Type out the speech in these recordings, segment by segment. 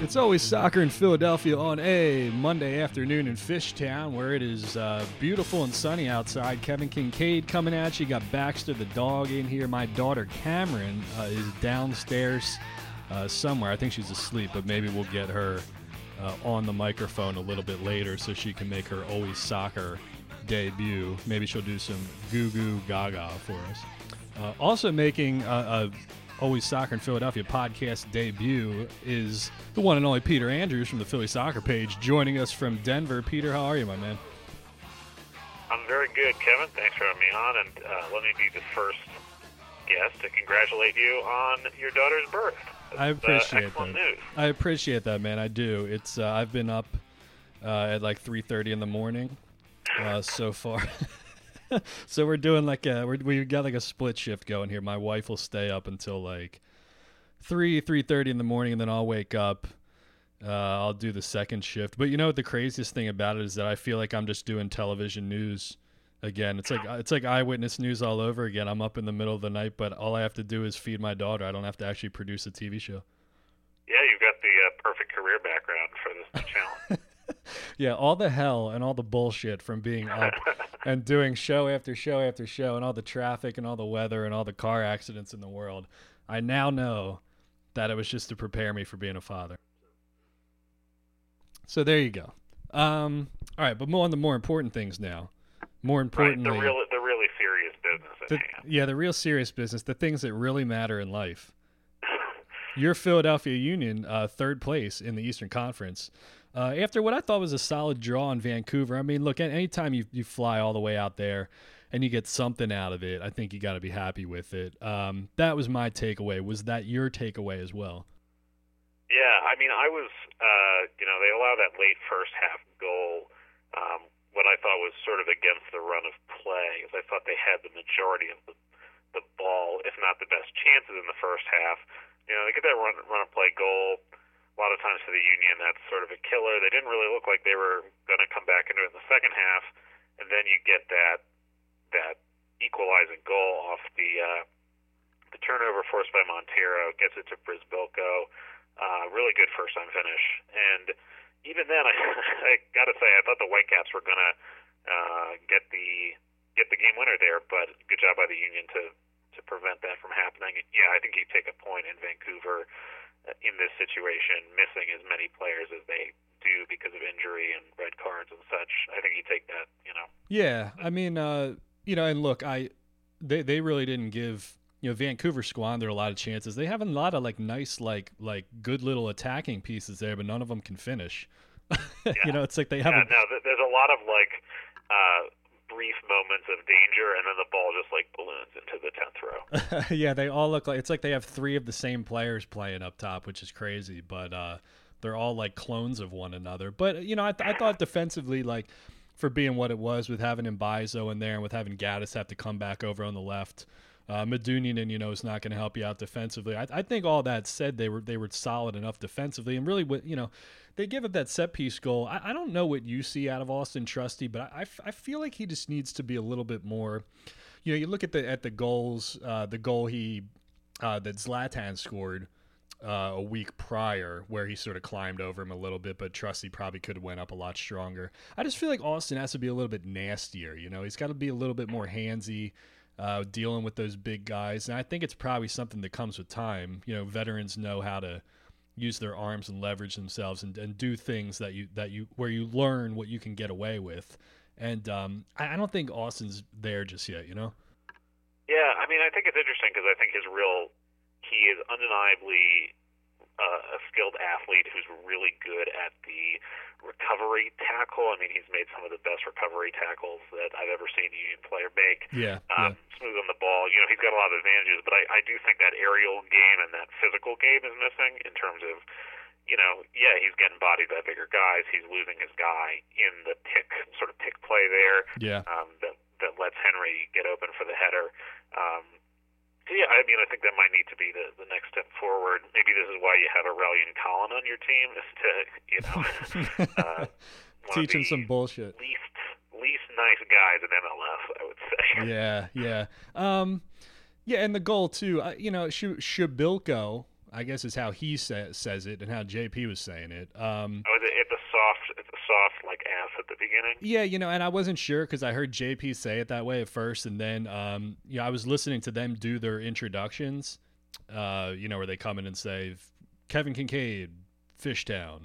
It's always soccer in Philadelphia on a Monday afternoon in Fishtown, where it is uh, beautiful and sunny outside. Kevin Kincaid coming at you. Got Baxter the dog in here. My daughter Cameron uh, is downstairs uh, somewhere. I think she's asleep, but maybe we'll get her uh, on the microphone a little bit later so she can make her always soccer debut. Maybe she'll do some goo goo gaga for us. Uh, also making a, a Always Soccer in Philadelphia podcast debut is the one and only Peter Andrews from the Philly Soccer page, joining us from Denver. Peter, how are you, my man? I'm very good, Kevin. Thanks for having me on, and uh, let me be the first guest to congratulate you on your daughter's birth. That's, I appreciate uh, that. News. I appreciate that, man. I do. It's uh, I've been up uh, at like 3:30 in the morning uh, so far. so we're doing like a we're, we got like a split shift going here. My wife will stay up until like three three thirty in the morning, and then I'll wake up. Uh, I'll do the second shift. But you know what the craziest thing about it is that I feel like I'm just doing television news again. It's like it's like eyewitness news all over again. I'm up in the middle of the night, but all I have to do is feed my daughter. I don't have to actually produce a TV show. Yeah, you've got the uh, perfect career background for this challenge. yeah, all the hell and all the bullshit from being up and doing show after show after show and all the traffic and all the weather and all the car accidents in the world. I now know that it was just to prepare me for being a father. So there you go. Um, all right, but more on the more important things now. More importantly, right, the real, the really serious business the. Yeah, the real serious business, the things that really matter in life. Your Philadelphia Union, uh, third place in the Eastern Conference, uh, after what I thought was a solid draw in Vancouver. I mean, look, anytime you, you fly all the way out there and you get something out of it, I think you got to be happy with it. Um, that was my takeaway. Was that your takeaway as well? Yeah, I mean, I was, uh, you know, they allow that late first half goal, um, what I thought was sort of against the run of play, because I thought they had the majority of the, the ball, if not the best chances in the first half. You know, they get that run, run of play goal a lot of times for the Union, that's sort of a killer. They didn't really look like they were going to come back into it in the second half, and then you get that that equalizing goal off the uh, the turnover forced by Monteiro, gets it to Przybylko. Uh, really good first time finish, and even then, I, I got to say, I thought the Whitecaps were going to uh, get the get the game winner there, but good job by the Union to to prevent that from happening. Yeah, I think you take a point in Vancouver in this situation, missing as many players as they do because of injury and red cards and such. I think you take that, you know. Yeah, I mean, uh, you know, and look, I they they really didn't give you know Vancouver squandered a lot of chances. They have a lot of like nice like like good little attacking pieces there, but none of them can finish. Yeah. you know, it's like they have. Yeah, a, no, there's a lot of like uh, brief moments of danger, and then the ball just like balloons into the tenth row. yeah, they all look like it's like they have three of the same players playing up top, which is crazy. But uh, they're all like clones of one another. But you know, I, th- I thought defensively, like for being what it was, with having Mbaizo in there and with having Gaddis have to come back over on the left. Uh, Medunjanin, you know, is not going to help you out defensively. I, I, think all that said, they were they were solid enough defensively, and really, you know, they give up that set piece goal. I, I don't know what you see out of Auston Trusty, but I, I, feel like he just needs to be a little bit more. You know, you look at the at the goals, uh, the goal he uh, that Zlatan scored uh, a week prior, where he sort of climbed over him a little bit, but Trusty probably could have went up a lot stronger. I just feel like Auston has to be a little bit nastier. You know, he's got to be a little bit more handsy uh, dealing with those big guys. And I think it's probably something that comes with time. You know, veterans know how to use their arms and leverage themselves and, and do things that you that you where you learn what you can get away with. And um, I, I don't think Auston's there just yet. You know. Yeah, I mean, I think it's interesting because I think his real he is undeniably uh, a skilled athlete who's really good at the recovery tackle. I mean, he's made some of the best recovery tackles that I've ever seen a Union player make. Yeah, um, yeah. Smooth on the ball. You know, he's got a lot of advantages, but I, I do think that aerial game and that physical game is missing in terms of, you know, yeah, he's getting bodied by bigger guys. He's losing his guy in the pick, sort of pick play there. Yeah. Um, that, that lets Henry get open for the header. Um, yeah, I mean, I think that might need to be the, the next step forward. Maybe this is why you have Aurélien Collin on your team, is to, you know, uh, teach him some bullshit. Least least nice guys in MLS, I would say. Yeah, yeah, um, yeah, and the goal too. Uh, you know, Sh- Shabilko. I guess is how he sa- says it and how JP was saying it. Um, oh, it, it's a soft, soft like ass at the beginning. Yeah, you know, and I wasn't sure because I heard JP say it that way at first, and then um, you know, I was listening to them do their introductions. Uh, you know, where they come in and say Kevin Kincaid, Fishtown.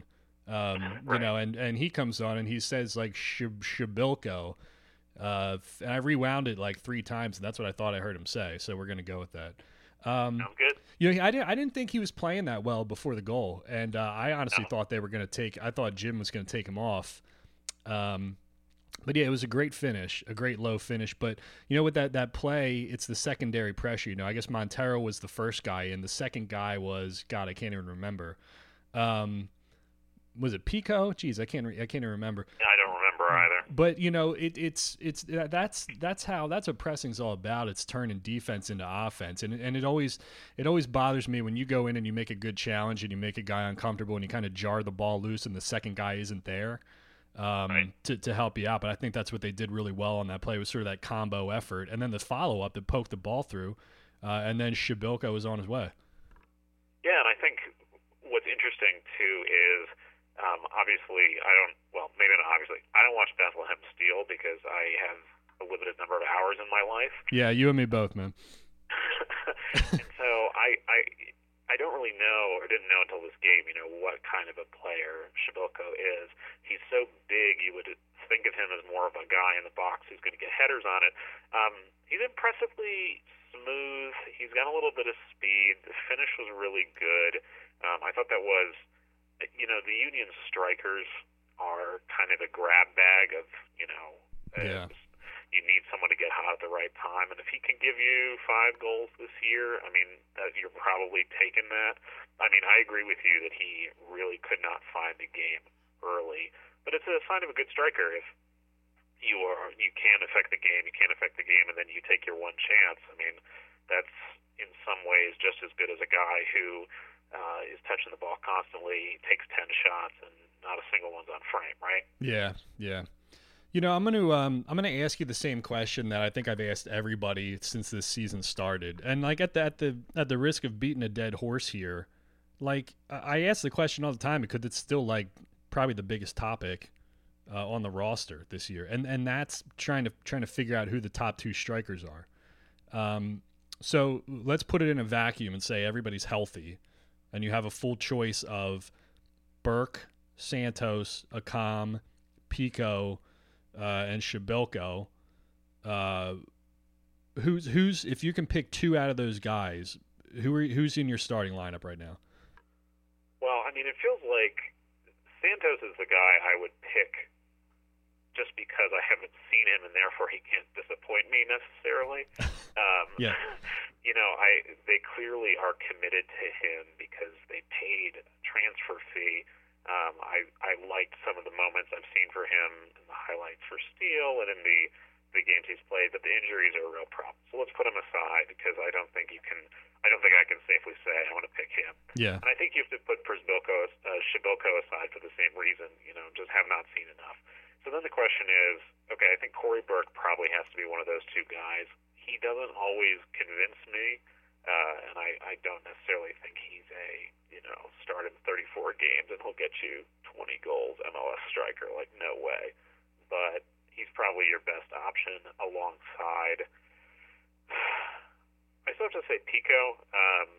Um, right. You know, and and he comes on and he says like Shabilko. Uh, and I rewound it like three times, and that's what I thought I heard him say. So we're gonna go with that. Um, Sounds good. You know, I didn't. I didn't think he was playing that well before the goal, and uh, I honestly no. thought they were going to take. I thought Jim was going to take him off. Um, but yeah, it was a great finish, a great low finish. But you know, with that that play, it's the secondary pressure. You know, I guess Monteiro was the first guy, and the second guy was God. I can't even remember. Um, was it Picault? Jeez, I can't. Re- I can't even remember. I either. But you know, it, it's it's that's that's how that's what pressing's all about. It's turning defense into offense, and and it always it always bothers me when you go in and you make a good challenge and you make a guy uncomfortable and you kind of jar the ball loose and the second guy isn't there um, right. to, to help you out. But I think that's what they did really well on that play was sort of that combo effort, and then the follow up that poked the ball through, uh, and then Shabilko was on his way. Yeah, and I think what's interesting too is um, obviously, I don't. Well, maybe not obviously. I don't watch Bethlehem Steel because I have a limited number of hours in my life. Yeah, you and me both, man. and so I, I, I don't really know, or didn't know until this game, you know, what kind of a player Shabilko is. He's so big, you would think of him as more of a guy in the box who's going to get headers on it. Um, he's impressively smooth. He's got a little bit of speed. The finish was really good. Um, I thought that was you know, the Union strikers are kind of a grab bag of, you know, uh, yeah. you need someone to get hot at the right time. And if he can give you five goals this year, I mean, that you're probably taking that. I mean, I agree with you that he really could not find the game early, but it's a sign of a good striker if you are you can affect the game, you can't affect the game, and then you take your one chance. I mean, that's in some ways just as good as a guy who uh, is touching the ball constantly, takes ten shots, and not a single one's on frame. Right? Yeah, yeah. You know, I'm gonna um, I'm gonna ask you the same question that I think I've asked everybody since this season started, and like at the at the at the risk of beating a dead horse here, like I ask the question all the time because it's still like probably the biggest topic uh, on the roster this year, and and that's trying to trying to figure out who the top two strikers are. Um, so let's put it in a vacuum and say everybody's healthy and you have a full choice of Burke, Santos, Accam, Picault, uh, and Shabilko. Uh, who's who's if you can pick two out of those guys, who are who's in your starting lineup right now? Well, I mean, it feels like Santos is the guy I would pick just because I haven't seen him and therefore he can't disappoint me necessarily. Um, yeah. You know, I they clearly are committed to him because they paid transfer fee. Um, I I liked some of the moments I've seen for him in the highlights for Steel and in the the games he's played, but the injuries are a real problem. So let's put him aside because I don't think you can. I don't think I can safely say I want to pick him. Yeah. And I think you have to put Przybylko, uh, Shabilko aside for the same reason. You know, just have not seen enough. So then the question is, okay, I think Cory Burke probably has to be one of those two guys. He doesn't always convince me, uh, and I, I don't necessarily think he's a, you know, start in 34 games and he'll get you 20 goals MLS striker. Like, no way. But he's probably your best option alongside. I still have to say Picault. Um,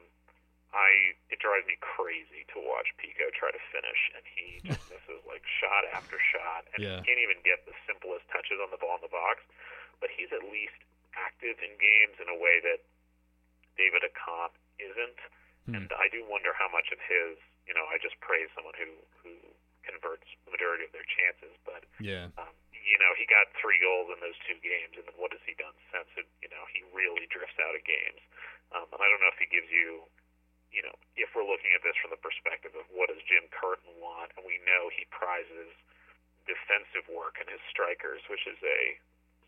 I it drives me crazy to watch Picault try to finish, and he just misses like shot after shot, and yeah. he can't even get the simplest touches on the ball in the box. But he's at least active in games in a way that David Accam isn't, hmm. and I do wonder how much of his, you know, I just praise someone who who converts the majority of their chances, but yeah. Um, you know, he got three goals in those two games, and then what has he done since? It, you know, he really drifts out of games. Um, and I don't know if he gives you you know, if we're looking at this from the perspective of what does Jim Curtin want, and we know he prizes defensive work in his strikers, which is a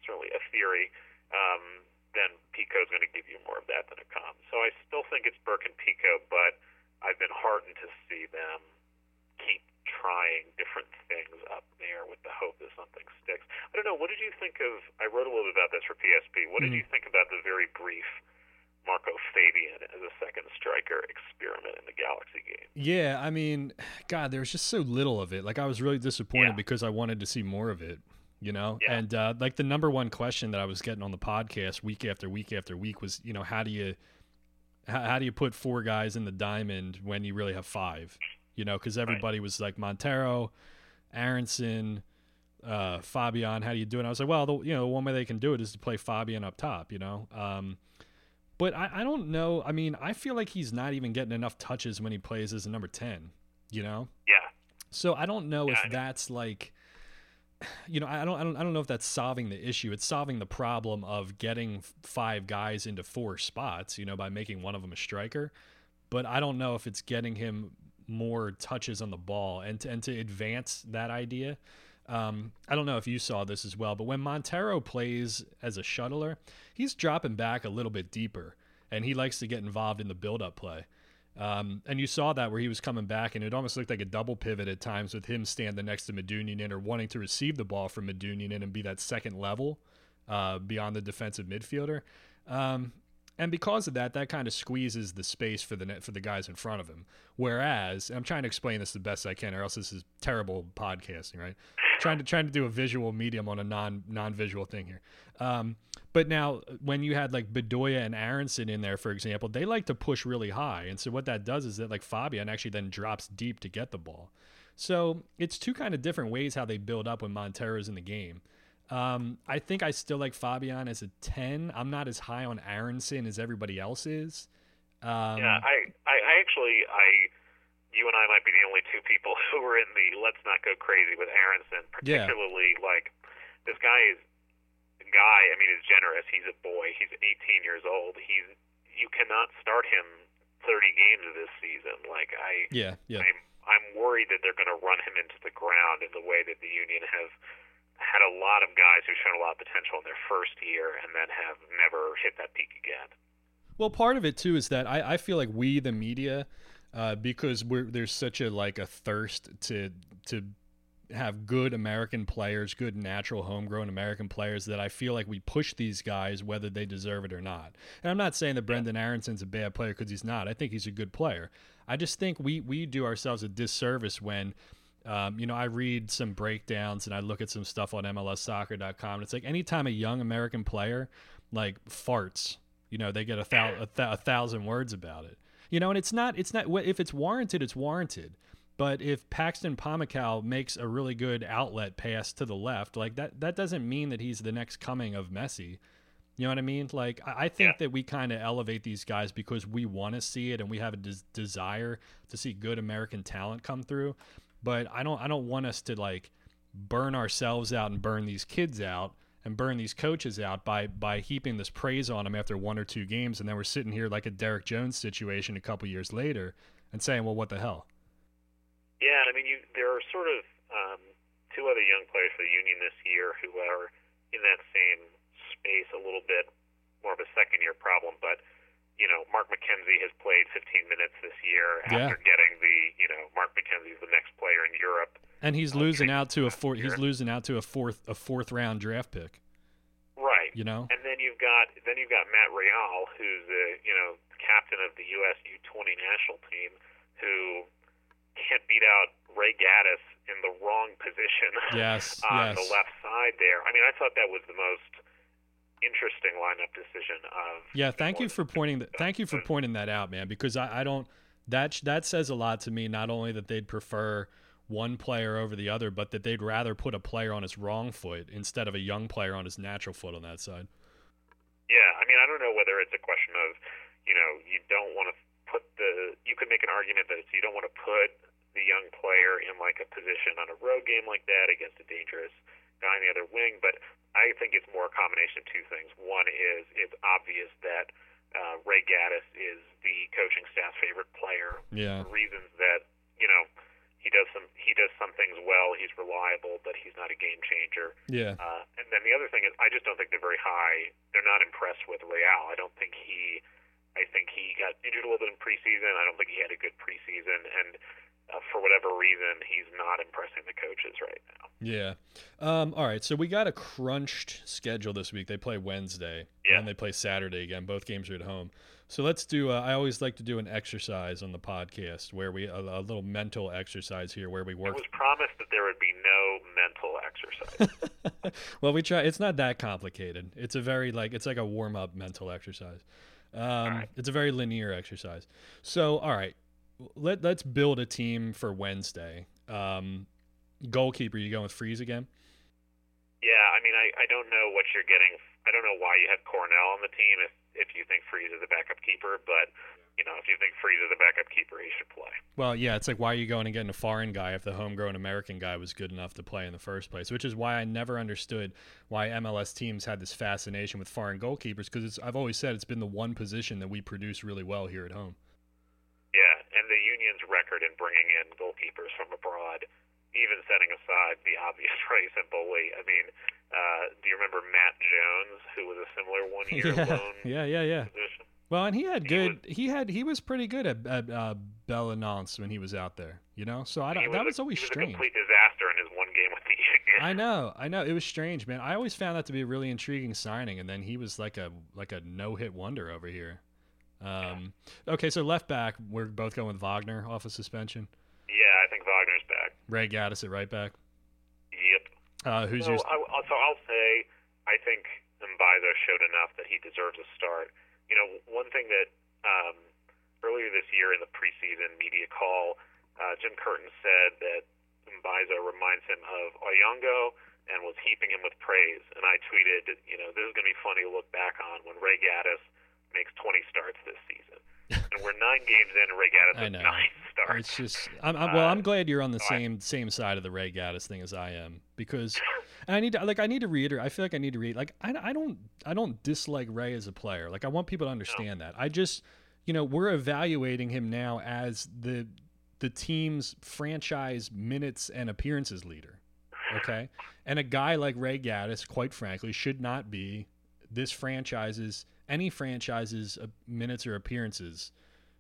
certainly a theory, um, then Picault's going to give you more of that than Accam. So I still think it's Burke and Picault, but I've been heartened to see them keep trying different things up there with the hope that something sticks. I don't know. What did you think of? I wrote a little bit about this for PSP. What mm-hmm. did you think about the very brief Marco Fabian as a a second striker experiment in the Galaxy game. Yeah, I mean, God, there was just so little of it. Like I was really disappointed Yeah. because I wanted to see more of it. You know, Yeah. and uh, like the number one question that I was getting on the podcast week after week after week was, you know, how do you, how, how do you put four guys in the diamond when you really have five? You know, because everybody was like Monteiro, Aaronson, uh, Fabian. How do you do it? And I was like, well, the, you know, the one way they can do it is to play Fabian up top. You know, um, but I, I don't know. I mean, I feel like he's not even getting enough touches when he plays as a number 10, you know? Yeah, So I don't know if that's like you know, I don't I don't I don't know if that's solving the issue. It's solving the problem of getting five guys into four spots, you know, by making one of them a striker. But I don't know if it's getting him more touches on the ball and to, and to advance that idea. Um, I don't know if you saw this as well, but when Monteiro plays as a shuttler, he's dropping back a little bit deeper, and he likes to get involved in the build-up play. Um, and you saw that where he was coming back, and it almost looked like a double pivot at times with him standing next to Medunjanin or wanting to receive the ball from Medunjanin and be that second level uh, beyond the defensive midfielder. Um, and because of that, that kind of squeezes the space for the net for the guys in front of him. Whereas, I'm trying to explain this the best I can, or else this is terrible podcasting, right? trying to trying to do a visual medium on a non non visual thing here. Um, but now, when you had like Bedoya and Aaronson in there, for example, they like to push really high, and so what that does is that like Fabian actually then drops deep to get the ball. So it's two kind of different ways how they build up when Monteiro's in the game. Um, I think I still like Fabian as a ten. I'm not as high on Aaronson as everybody else is. Um, yeah. I, I, I actually, I, you and I might be the only two people who were in the let's not go crazy with Aaronson. Yeah. Particularly, like this guy is guy. I mean, is generous. He's a boy. He's 18 years old. He's you cannot start him 30 games this season. Like I, yeah, yeah. I'm I'm worried that they're going to run him into the ground in the way that the Union have had a lot of guys who've shown a lot of potential in their first year and then have never hit that peak again. Well, part of it too is that I, I feel like we, the media, uh, because we're there's such a like a thirst to to have good American players, good natural homegrown American players that I feel like we push these guys whether they deserve it or not. And I'm not saying that Brenden Aaronson's a bad player because he's not. I think he's a good player. I just think we we do ourselves a disservice when um, you know, I read some breakdowns and I look at some stuff on MLSsoccer.com. And it's like anytime a young American player like farts, you know, they get a, thou- a, th- a thousand words about it. You know, and it's not, it's not, if it's warranted, it's warranted. But if Paxton Pomykal makes a really good outlet pass to the left, like that, that doesn't mean that he's the next coming of Messi. You know what I mean? Like, I think that we kind of elevate these guys because we want to see it and we have a des- desire to see good American talent come through. But I don't, I don't want us to like burn ourselves out and burn these kids out and burn these coaches out by by heaping this praise on them after one or two games, and then we're sitting here like a Derrick Jones situation a couple years later and saying, well, what the hell? Yeah, I mean, you there are sort of um, two other young players for the Union this year who are in that same space a little bit more of a second year problem, but you know, Mark McKenzie has played 15 minutes this year Yeah. after getting the, you know, Mark McKenzie's the next player in Europe. And he's Uh, losing out to a fourth. He's losing out to a fourth a fourth round draft pick. Right. You know? And then you've got then you've got Matt Real, who's the you know captain of the U.S. U20 national team, who can't beat out Ray Gaddis in the wrong position Yes, on yes. the left side there. I mean, I thought that was the most interesting lineup decision of. Yeah, thank you for pointing that. Thank you for pointing that out, man. Because I, I don't that that says a lot to me. Not only that they'd prefer one player over the other, but that they'd rather put a player on his wrong foot instead of a young player on his natural foot on that side. Yeah, I mean, I don't know whether it's a question of, you know, you don't want to put the. You could make an argument that it's, you don't want to put the young player in like a position on a road game like that against a dangerous guy on the other wing, but I think it's more a combination of two things. One is it's obvious that uh, Ray Gaddis is the coaching staff's favorite player Yeah. for reasons that you know he does some he does some things well. He's reliable, but he's not a game changer. Yeah. Uh, and then the other thing is, I just don't think they're very high. They're not impressed with Real. I don't think he. I think he got injured a little bit in preseason. I don't think he had a good preseason, and uh, for whatever reason, he's not impressing the coaches right now. Yeah. Um, all right. So we got a crunched schedule this week. They play Wednesday Yeah. and they play Saturday again. Both games are at home. So let's do. Uh, I always like to do an exercise on the podcast where we a, a little mental exercise here where we I work. was promised that there would be no mental exercise. well, we try. It's not that complicated. It's a very like it's like a warm up mental exercise. Um, right. It's a very linear exercise. So, all right, let let's build a team for Wednesday. Um, goalkeeper, you going with Freese again? yeah, I mean, I, I don't know what you're getting. I don't know why you have Coronel on the team if if you think Freese is a backup keeper, but you know, if you think Freese is a backup keeper, he should play. Well, yeah, it's like why are you going and getting a foreign guy if the homegrown American guy was good enough to play in the first place? Which is why I never understood why MLS teams had this fascination with foreign goalkeepers because I've always said it's been the one position that we produce really well here at home. Yeah, and the union's record in bringing in goalkeepers from abroad, even setting aside the obvious Rais M'Bolhi. I mean, uh, do you remember Matt Jones, who was a similar one-year yeah, loan yeah, yeah, yeah. position? Well, and he had He good. he had he was pretty good at, at uh, Belenenses when he was out there. You know, so I don't. That a- was always he was strange. a complete disaster in his one game with the I know, I know. It was strange, man. I always found that to be a really intriguing signing, and then he was like a like a no hit wonder over here. Um, okay, so left back, we're both going with Wagner off of suspension. Yeah, I think Wagner's back. Ray Gaddis at right back. Yep. Uh, who's so, your? I, so I'll say I think Mbaizo showed enough that he deserves a start. You know, one thing that um, earlier this year in the preseason media call, uh, Jim Curtin said that Mbaizo reminds him of Oyongo and was heaping him with praise. And I tweeted, you know, this is going to be funny to look back on when Ray Gaddis makes 20 starts this season. and we're nine games in, and Ray Gaddis has nine starts. It's just, I'm, I'm well. I'm Uh, glad you're on the I- same same side of the Ray Gaddis thing as I am because and I need to like I need to reiterate. I feel like I need to read like I, I don't I don't dislike Ray as a player. Like I want people to understand that. I just you know we're evaluating him now as the the team's franchise minutes and appearances leader. Okay, and a guy like Ray Gaddis, quite frankly, should not be this franchise's any franchise's uh, minutes or appearances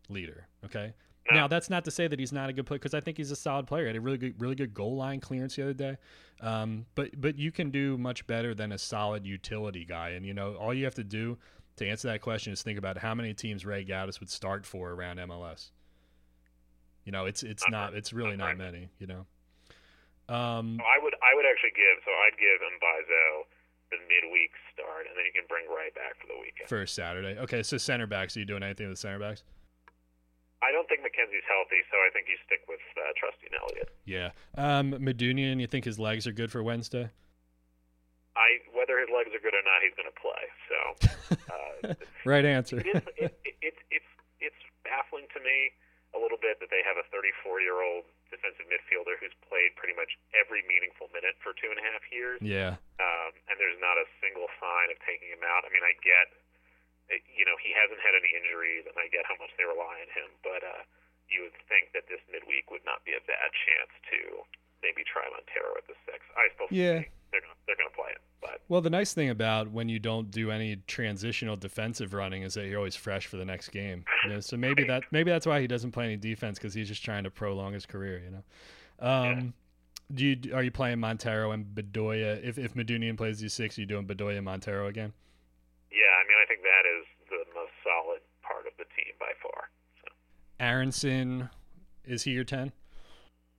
leader. Okay. No. Now that's not to say that he's not a good player because I think he's a solid player. He had a really good, really good goal line clearance the other day. Um, but but you can do much better than a solid utility guy. And you know all you have to do to answer that question is think about how many teams Ray Gaddis would start for around MLS. You know, it's it's not it's really not many. You know. Um, So I would I would actually give so I'd give Mbaizo the midweek start, and then you can bring Ray back for the weekend. for Saturday. Okay, so center backs. Are you doing anything with center backs? I don't think McKenzie's healthy, so I think you stick with uh, Trusty Elliott. Yeah. Um, Medunjanin, you think his legs are good for Wednesday? I whether his legs are good or not, he's going to play. So uh, right answer. it is, it, it, it's it's it's baffling to me a little bit that they have a 34 year old defensive midfielder who's played pretty much every meaningful minute for two and a half years, yeah. um, and there's not a single sign of taking him out. I mean, I get, you know, he hasn't had any injuries, and I get how much they rely on him, but uh, you would think that this midweek would not be a bad chance to maybe try Monteiro at the six. I still Yeah. think they're gonna they're gonna play it, but Well, the nice thing about when you don't do any transitional defensive running is that you're always fresh for the next game. You know, so maybe that maybe that's why he doesn't play any defense because he's just trying to prolong his career. You know. Um, Do you are you playing Monteiro and Bedoya? If if Medunjanin plays these six, are you doing Bedoya and Monteiro again? Mean, I think that is the most solid part of the team by far. So. Aaronson, is he your ten?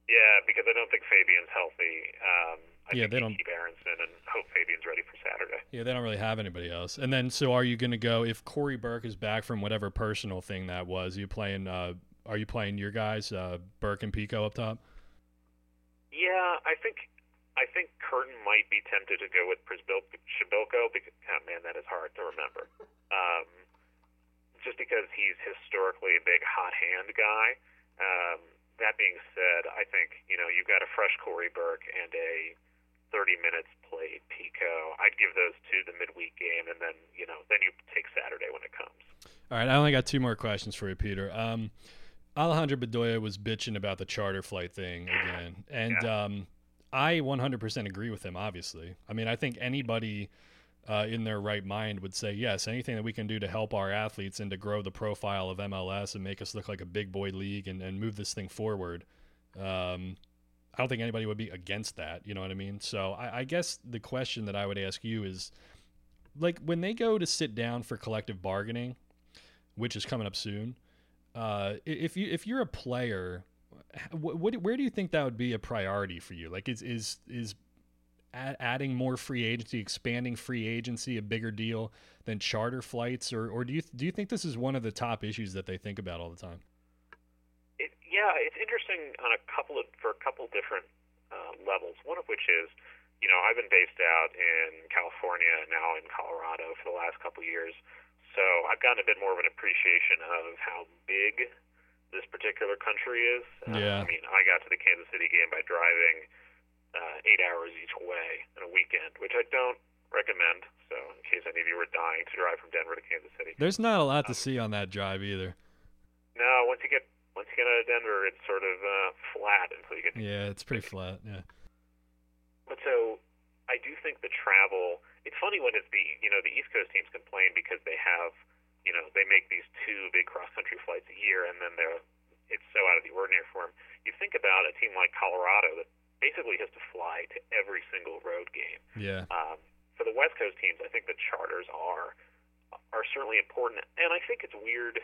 Yeah, because I don't think Fabian's healthy. Um, I Yeah, think they don't- keep Aaronson and hope Fabian's ready for Saturday. Yeah, they don't really have anybody else. And then, so are you going to go if Cory Burke is back from whatever personal thing that was? Are you playing? Uh, are you playing your guys, uh, Burke and Picault up top? Yeah, I think I think Curtin might be tempted to go with Prisbil- Shibilko because oh man, that is hard to remember. Um, just because he's historically a big hot hand guy. Um, that being said, I think you know you've got a fresh Cory Burke and a 30 minutes played Picault. I'd give those two the midweek game, and then you know then you take Saturday when it comes. All right, I only got two more questions for you, Peter. Um, Alejandro Bedoya was bitching about the charter flight thing again, and um, I 100% agree with him. Obviously, I mean, I think anybody uh, in their right mind would say yes. Anything that we can do to help our athletes and to grow the profile of MLS and make us look like a big boy league and, and move this thing forward Um, I don't think anybody would be against that. You know what I mean? So I, I guess the question that I would ask you is, like, when they go to sit down for collective bargaining, which is coming up soon. Uh, if you if you're a player, what, what, where do you think that would be a priority for you? Like, is is is adding more free agency, expanding free agency, a bigger deal than charter flights, or or do you do you think this is one of the top issues that they think about all the time? It, yeah, it's interesting on a couple of for a couple different uh, levels. One of which is, you know, I've been based out in California now in Colorado for the last couple of years, so I've gotten a bit more of an appreciation of how big this particular country is. Yeah. Uh, I mean, I got to the Kansas City game by driving uh, eight hours each way in a weekend, which I don't recommend. So, in case any of you were dying to drive from Denver to Kansas City, there's not a lot um, to see on that drive either. No, once you get once you get out of Denver, it's sort of uh, flat until you get. yeah, it's pretty flat. Yeah. But so, I do think the travel. It's funny when it's the you know the East Coast teams complain because they have you know they make these two big cross country flights a year and then they're it's so out of the ordinary for them. You think about a team like Colorado that basically has to fly to every single road game. Yeah. Um, for the West Coast teams, I think the charters are are certainly important, and I think it's weird.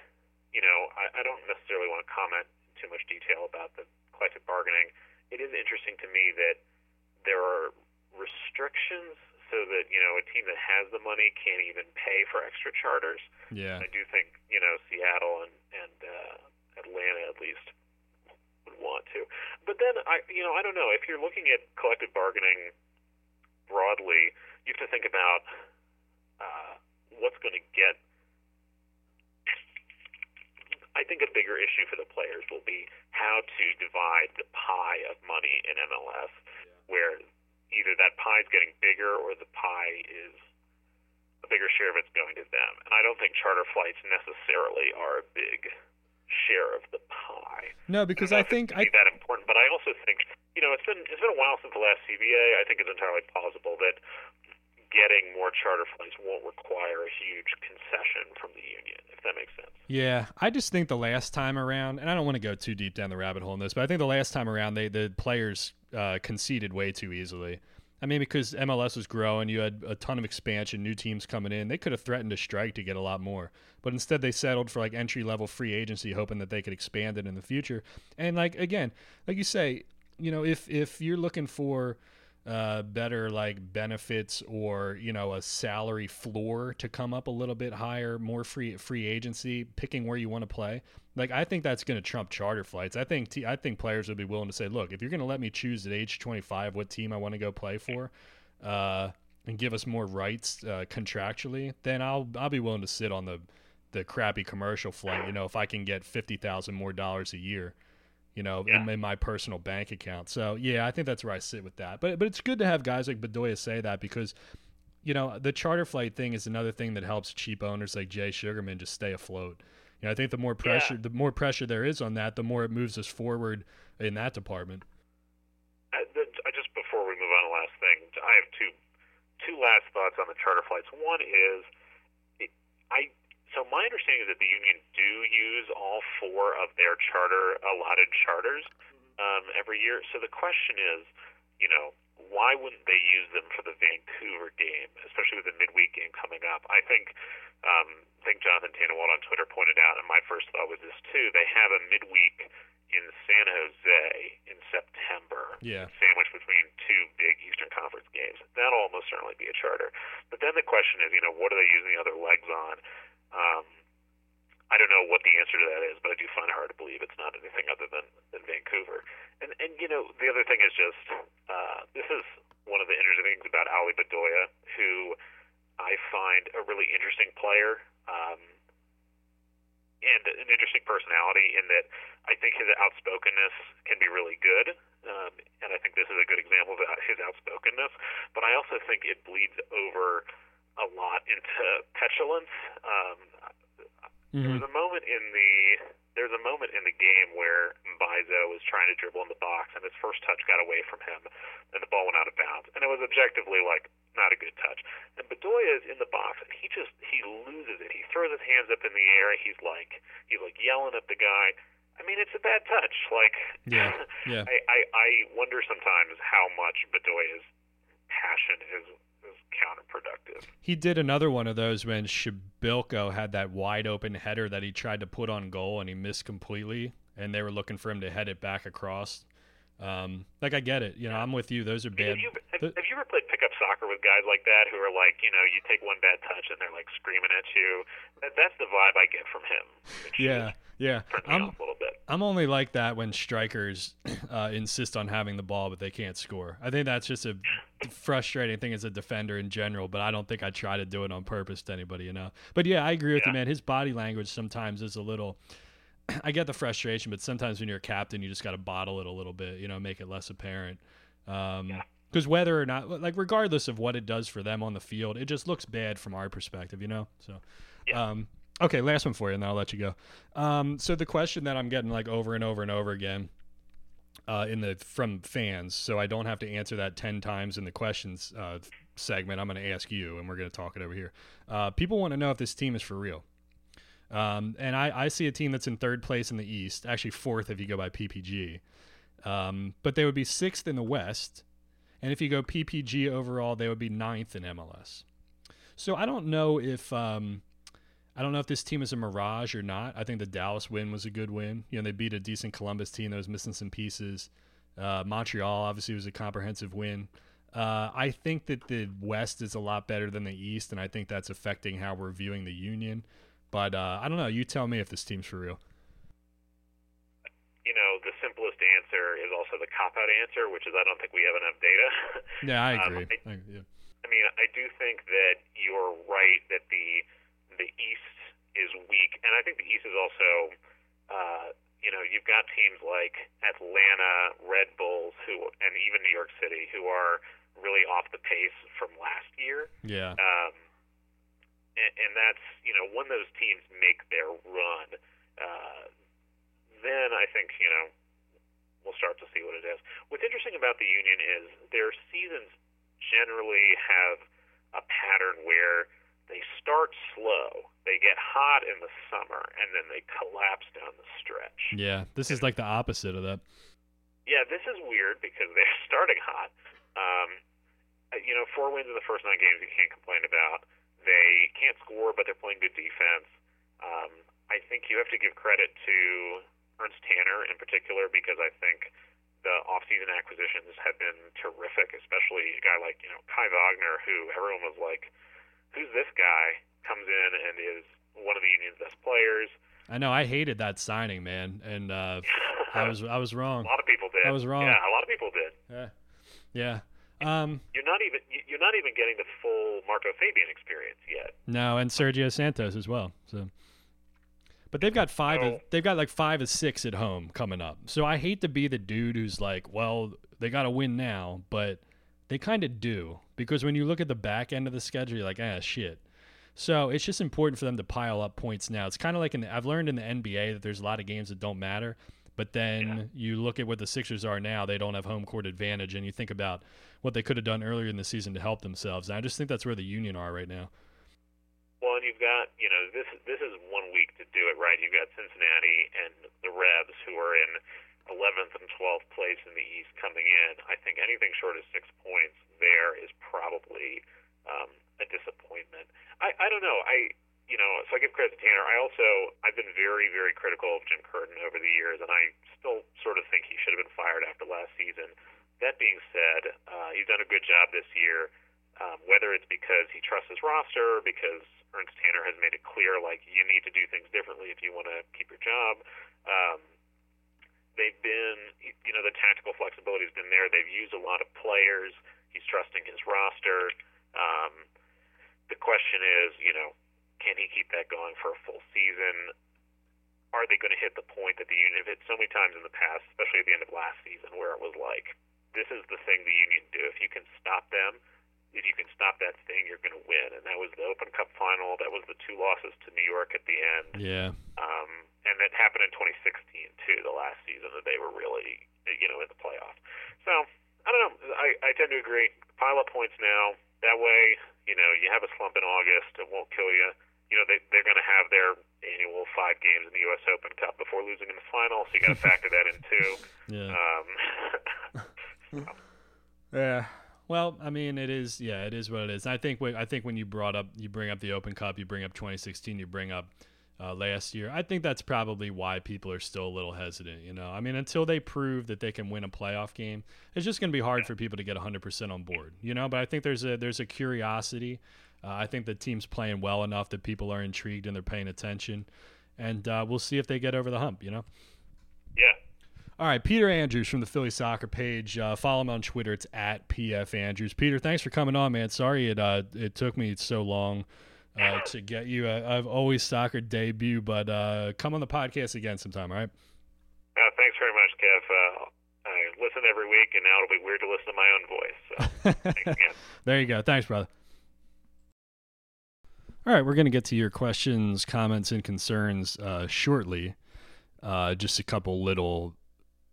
You know, I, I don't necessarily want to comment in too much detail about the collective bargaining. It is interesting to me that there are restrictions so that you know a team that has the money can't even pay for extra charters. Yeah, I do think you know Seattle and and uh, Atlanta at least would want to. But then I, you know, I don't know if you're looking at collective bargaining broadly, you have to think about uh, what's going to get. I think a bigger issue for the players will be how to divide the pie of money in MLS, yeah. where either that pie is getting bigger or the pie is a bigger share of it's going to them. And I don't think charter flights necessarily are a big share of the pie. No, because I think I that important, but I also think you know it's been it's been a while since the last CBA. I think it's entirely plausible that getting more charter flights won't require a huge concession from the union, if that makes sense. Yeah, I just think the last time around, and I don't want to go too deep down the rabbit hole in this, but I think the last time around, they the players uh, conceded way too easily. I mean, because MLS was growing, you had a ton of expansion, new teams coming in. They could have threatened to strike to get a lot more, but instead they settled for like entry level free agency, hoping that they could expand it in the future. And like again, like you say, you know, if if you're looking for uh, better like benefits or you know a salary floor to come up a little bit higher, more free free agency, picking where you want to play. Like I think that's going to trump charter flights. I think t- I think players would be willing to say, look, if you're going to let me choose at age 25 what team I want to go play for, uh, and give us more rights uh, contractually, then I'll I'll be willing to sit on the the crappy commercial flight. You know, if I can get fifty thousand more dollars a year you know, yeah. in, in, my personal bank account. So yeah, I think that's where I sit with that. But but it's good to have guys like Bedoya say that because, you know, the charter flight thing is another thing that helps cheap owners like Jay Sugarman just stay afloat. You know, I think the more pressure yeah. the more pressure there is on that, the more it moves us forward in that department. I, the, I just before we move on to the last thing, I have two two last thoughts on the charter flights. One is, it, I so my understanding is that the union do use all four of their charter allotted charters um, every year. So the question is, you know, why wouldn't they use them for the Vancouver game, especially with the midweek game coming up? I think um, I think Jonathan Tannenwald on Twitter pointed out, and my first thought was this too. They have a midweek in San Jose in September, yeah. sandwiched between two big Eastern Conference games. That'll almost certainly be a charter. But then the question is, you know, what are they using the other legs on? Um, I don't know what the answer to that is, but I do find it hard to believe it's not anything other than, than Vancouver. And and you know the other thing is just uh, this is one of the interesting things about Ali Bedoya, who I find a really interesting player um, and an interesting personality in that I think his outspokenness can be really good. Um, and I think this is a good example of his outspokenness. But I also think it bleeds over a lot into petulance. Um, mm-hmm. There was a moment in the there's a moment in the game where Mbaizo was trying to dribble in the box, and his first touch got away from him, and the ball went out of bounds, and it was objectively like not a good touch. And Bedoya is in the box, and he just he loses it. He throws his hands up in the air. He's like he's like yelling at the guy, I mean, it's a bad touch. Like, yeah, yeah. I, I, I wonder sometimes how much Bedoya's passion is is counterproductive. He did another one of those when Przybylko had that wide open header that he tried to put on goal and he missed completely, and they were looking for him to head it back across. Um, like I get it, you know, I'm with you. Those are bad. Have you, have, have you ever played pickup soccer with guys like that who are like, you know, you take one bad touch and they're like screaming at you? That, that's the vibe I get from him. Yeah, yeah. I'm, a little bit. I'm only like that when strikers uh, insist on having the ball but they can't score. I think that's just a frustrating thing as a defender in general. But I don't think I try to do it on purpose to anybody, you know. But yeah, I agree with Yeah. you, man. His body language sometimes is a little. I get the frustration, but sometimes when you're a captain, you just got to bottle it a little bit, you know, make it less apparent. Um, Yeah. Because whether or not, like, regardless of what it does for them on the field, it just looks bad from our perspective, you know. So, Yeah. um, okay, last one for you, and then I'll let you go. Um, so the question that I'm getting like over and over and over again uh, in the from fans, so I don't have to answer that ten times in the questions uh, segment. I'm going to ask you, and we're going to talk it over here. Uh, people want to know if this team is for real. Um, and I, I see a team that's in third place in the East, actually fourth if you go by PPG. Um, but they would be sixth in the West. And if you go PPG overall, they would be ninth in MLS. So I don't know if um, I don't know if this team is a mirage or not. I think the Dallas win was a good win. You know, they beat a decent Columbus team that was missing some pieces. Uh, Montreal obviously was a comprehensive win. Uh, I think that the West is a lot better than the East, and I think that's affecting how we're viewing the Union. But uh, I don't know. You tell me if this team's for real. You know, the simplest answer is also the cop out answer, which is I don't think we have enough data. Yeah, I Um, agree. I- I- yeah. I mean, I do think that you're right that the the East is weak, and I think the East is also, uh, you know, you've got teams like Atlanta, Red Bulls, who, and even New York City, who are really off the pace from last year. yeah. Um, and, and that's you know when those teams make their run, uh, then I think you know we'll start to see what it is. What's interesting about the Union is their seasons generally have a pattern where they start slow, they get hot in the summer, and then they collapse down the stretch. Yeah. This is like the opposite of that. Yeah, this is weird because they're starting hot. Um, you know, four wins in the first nine games you can't complain about. They can't score, but they're playing good defense. Um, I think you have to give credit to Ernst Tanner in particular because I think the offseason acquisitions have been terrific, especially a guy like you know Kai Wagner, who everyone was like, "Who's this guy?" Comes in and is one of the Union's best players. I know. I hated that signing, man, and uh, I was I was wrong. a lot of people did. I was wrong. Yeah, a lot of people did. Yeah. Yeah. Um, You're not even you're not even getting the full Marco Fabian experience yet. no, and Sergio Santos as well. So, but they've got five. Of, they've got like five or six at home coming up. So I hate to be the dude who's like, well, they got to win now, but they kind of do because when you look at the back end of the schedule, you're like, ah, shit. So it's just important for them to pile up points now. It's kind of like in the, I've learned in the NBA that there's a lot of games that don't matter, but then you look at what the Sixers are now. They don't have home court advantage, and you think about what they could have done earlier in the season to help themselves. And I just think that's where the Union are right now. Well, and you've got you know this this is one week to do it right. You've got Cincinnati and the Revs who are in 11th and 12th place in the East coming in. I think anything short of six points there is probably um, a disappointment. I I don't know. I you know so I give credit to Tanner. I also I've been very very critical of Jim Curtin over the years, and I still sort of think he should have been fired after last season. That being said, uh, he's done a good job this year. Um, whether it's because he trusts his roster, or because Ernst Tanner has made it clear like you need to do things differently if you want to keep your job. Um, they've been, you know, the tactical flexibility has been there. They've used a lot of players. He's trusting his roster. Um, the question is, you know, can he keep that going for a full season? Are they going to hit the point that the Union have hit so many times in the past, especially at the end of last season, where it was like, this is the thing the Union do. If you can stop them, if you can stop that thing, you're going to win. And that was the Open Cup final. That was the two losses to New York at the end. Yeah. Um, and that happened in 2016 too, the last season that they were really, you know, in the playoffs. So I don't know. I, I tend to agree. Pile up points now. That way, you know, you have a slump in August, it won't kill you. You know, they they're going to have their annual five games in the U.S. Open Cup before losing in the final, so you got to factor that in too. Yeah. Um, Yeah. Well, I mean, it is. Yeah, it is what it is. I think. I think when you brought up, you bring up the Open Cup, you bring up 2016, you bring up uh, last year. I think that's probably why people are still a little hesitant. You know, I mean, until they prove that they can win a playoff game, it's just going to be hard for people to get 100% on board. You know, but I think there's a there's a curiosity. Uh, I think the team's playing well enough that people are intrigued and they're paying attention, and uh, we'll see if they get over the hump. You know. yeah. All right, Peter Andrews from the Philly Soccer page. Uh, follow him on Twitter. It's at PF Andrews. Peter, thanks for coming on, man. Sorry it uh, it took me so long uh, to get you. I, I've always soccer debut, but uh, come on the podcast again sometime. All right. Uh, thanks very much, Kev. Uh, I listen every week, and now it'll be weird to listen to my own voice. So thanks again. there you go. Thanks, brother. All right, we're going to get to your questions, comments, and concerns uh, shortly. Uh, just a couple little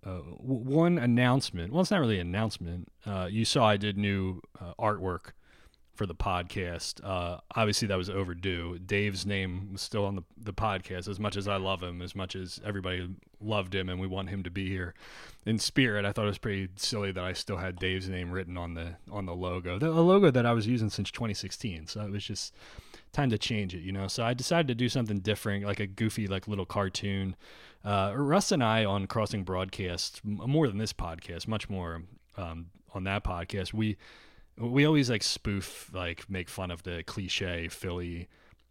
uh, one announcement. Well, it's not really an announcement. Uh, you saw I did new uh, artwork for the podcast. Uh, obviously, that was overdue. Dave's name was still on the, the podcast. As much as I love him, as much as everybody loved him, and we want him to be here in spirit, I thought it was pretty silly that I still had Dave's name written on the on the logo, the a logo that I was using since 2016. So it was just time to change it, you know. So I decided to do something different, like a goofy, like little cartoon. Uh, Russ and I on Crossing Broadcast, more than this podcast, much more um, on that podcast. We we always like spoof, like make fun of the cliche Philly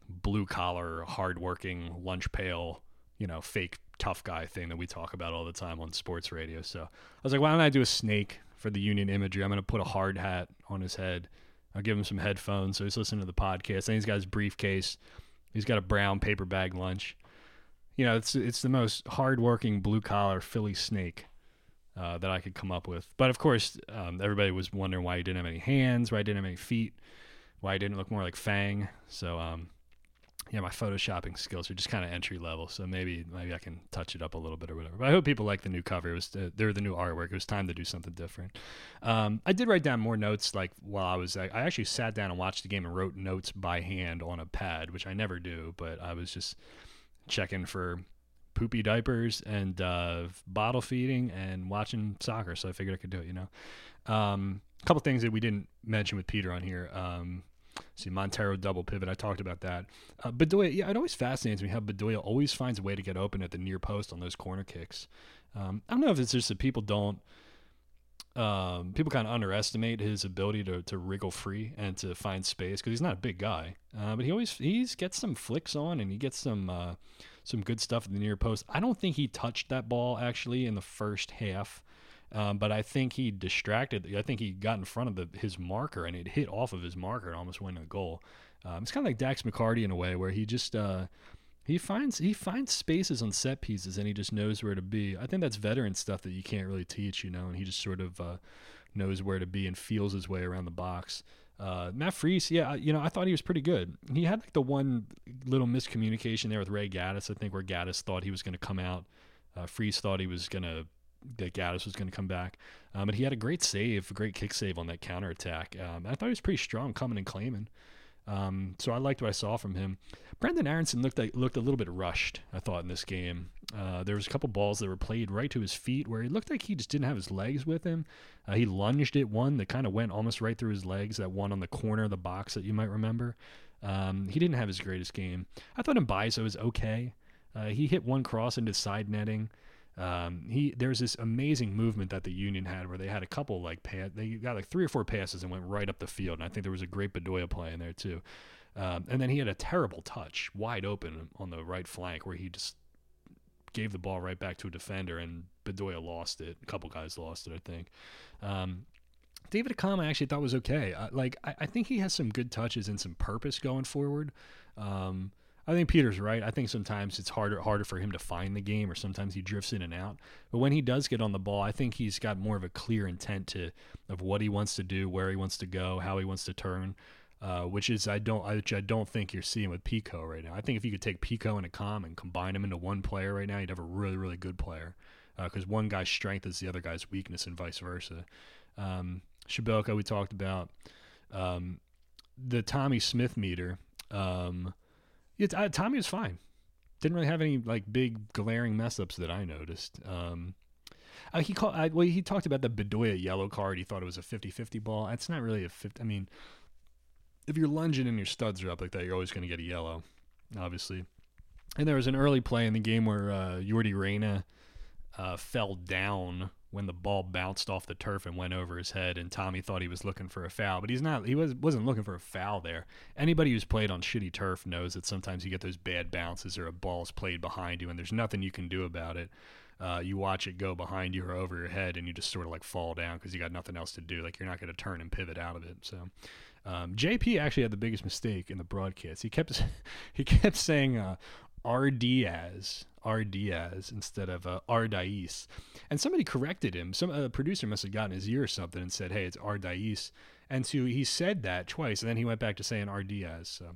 blue collar, hardworking, lunch pail, you know, fake tough guy thing that we talk about all the time on sports radio. So I was like, why don't I do a snake for the Union imagery? I'm gonna put a hard hat on his head. I'll give him some headphones so he's listening to the podcast. And he's got his briefcase. He's got a brown paper bag lunch you know, it's it's the most hardworking blue collar Philly snake uh, that I could come up with. But of course, um, everybody was wondering why he didn't have any hands, why he didn't have any feet, why he didn't look more like Phang. So, um, yeah, my photoshopping skills are just kind of entry level. So maybe maybe I can touch it up a little bit or whatever. But I hope people like the new cover. It was uh, they're the new artwork. It was time to do something different. Um, I did write down more notes. Like while I was, I, I actually sat down and watched the game and wrote notes by hand on a pad, which I never do. But I was just checking for poopy diapers and uh, bottle feeding and watching soccer. So I figured I could do it. You know, um, a couple things that we didn't mention with Peter on here. Um, see Monteiro double pivot. I talked about that. Uh, Bedoya, yeah, it always fascinates me how Bedoya always finds a way to get open at the near post on those corner kicks. Um, I don't know if it's just that people don't. Um, people kind of underestimate his ability to, to wriggle free and to find space because he's not a big guy, uh, but he always he's gets some flicks on and he gets some uh, some good stuff in the near post. I don't think he touched that ball actually in the first half, um, but I think he distracted. I think he got in front of the, his marker and it hit off of his marker and almost went in the goal. Um, it's kind of like Dax McCarty in a way where he just uh, he finds he finds spaces on set pieces and he just knows where to be. I think that's veteran stuff that you can't really teach, you know, and he just sort of uh, knows where to be and feels his way around the box. Uh, Matt Freese, yeah, you know, I thought he was pretty good. He had like the one little miscommunication there with Ray Gaddis, I think, where Gaddis thought he was going to come out. Uh, thought he was going to, that Gaddis was going to come back. Um, but he had a great save, a great kick save on that counterattack. Um, I thought he was pretty strong coming and claiming. Um, so I liked what I saw from him. Brenden Aaronson looked like, looked a little bit rushed. I thought in this game, uh, there was a couple balls that were played right to his feet where he looked like he just didn't have his legs with him. Uh, he lunged at one that kind of went almost right through his legs. That one on the corner of the box that you might remember. Um, he didn't have his greatest game. I thought Mbaizo was okay. Uh, he hit one cross into side netting. Um, he there's this amazing movement that the Union had where they had a couple like pass, they got like three or four passes and went right up the field, and I think there was a great Bedoya play in there too. Um, and then he had a terrible touch, wide open on the right flank, where he just gave the ball right back to a defender, and Bedoya lost it. A couple guys lost it, I think. Um, David Accam, I actually thought was okay. Like I, I, think he has some good touches and some purpose going forward. Um, I think Peter's right. I think sometimes it's harder harder for him to find the game, or sometimes he drifts in and out. But when he does get on the ball, I think he's got more of a clear intent to of what he wants to do, where he wants to go, how he wants to turn. Uh, which is I don't which I don't think you're seeing with Picault right now. I think if you could take Picault and Accam and combine them into one player right now, you'd have a really really good player because uh, one guy's strength is the other guy's weakness and vice versa. Um, Przybylko we talked about um, the Tommy Smyth meter. Um, it, uh, Tommy was fine. didn't really have any like big glaring mess ups that I noticed. Um, uh, he called. Uh, well, he talked about the Bedoya yellow card. He thought it was a 50-50 ball. It's not really a 50. I mean, if you're lunging and your studs are up like that, you're always going to get a yellow, obviously. And there was an early play in the game where uh, Yordy Reyna uh, fell down when the ball bounced off the turf and went over his head, and Tommy thought he was looking for a foul, but he's not. He was wasn't looking for a foul there. Anybody who's played on shitty turf knows that sometimes you get those bad bounces or a ball's played behind you, and there's nothing you can do about it. Uh, you watch it go behind you or over your head, and you just sort of like fall down because you got nothing else to do. Like you're not going to turn and pivot out of it. So. Um, JP actually had the biggest mistake in the broadcast. He kept he kept saying uh, R Diaz, R Diaz instead of uh, Ardaiz, and somebody corrected him. Some uh, producer must have gotten his ear or something and said, "Hey, it's R. Ardaiz," and so he said that twice, and then he went back to saying R Diaz. So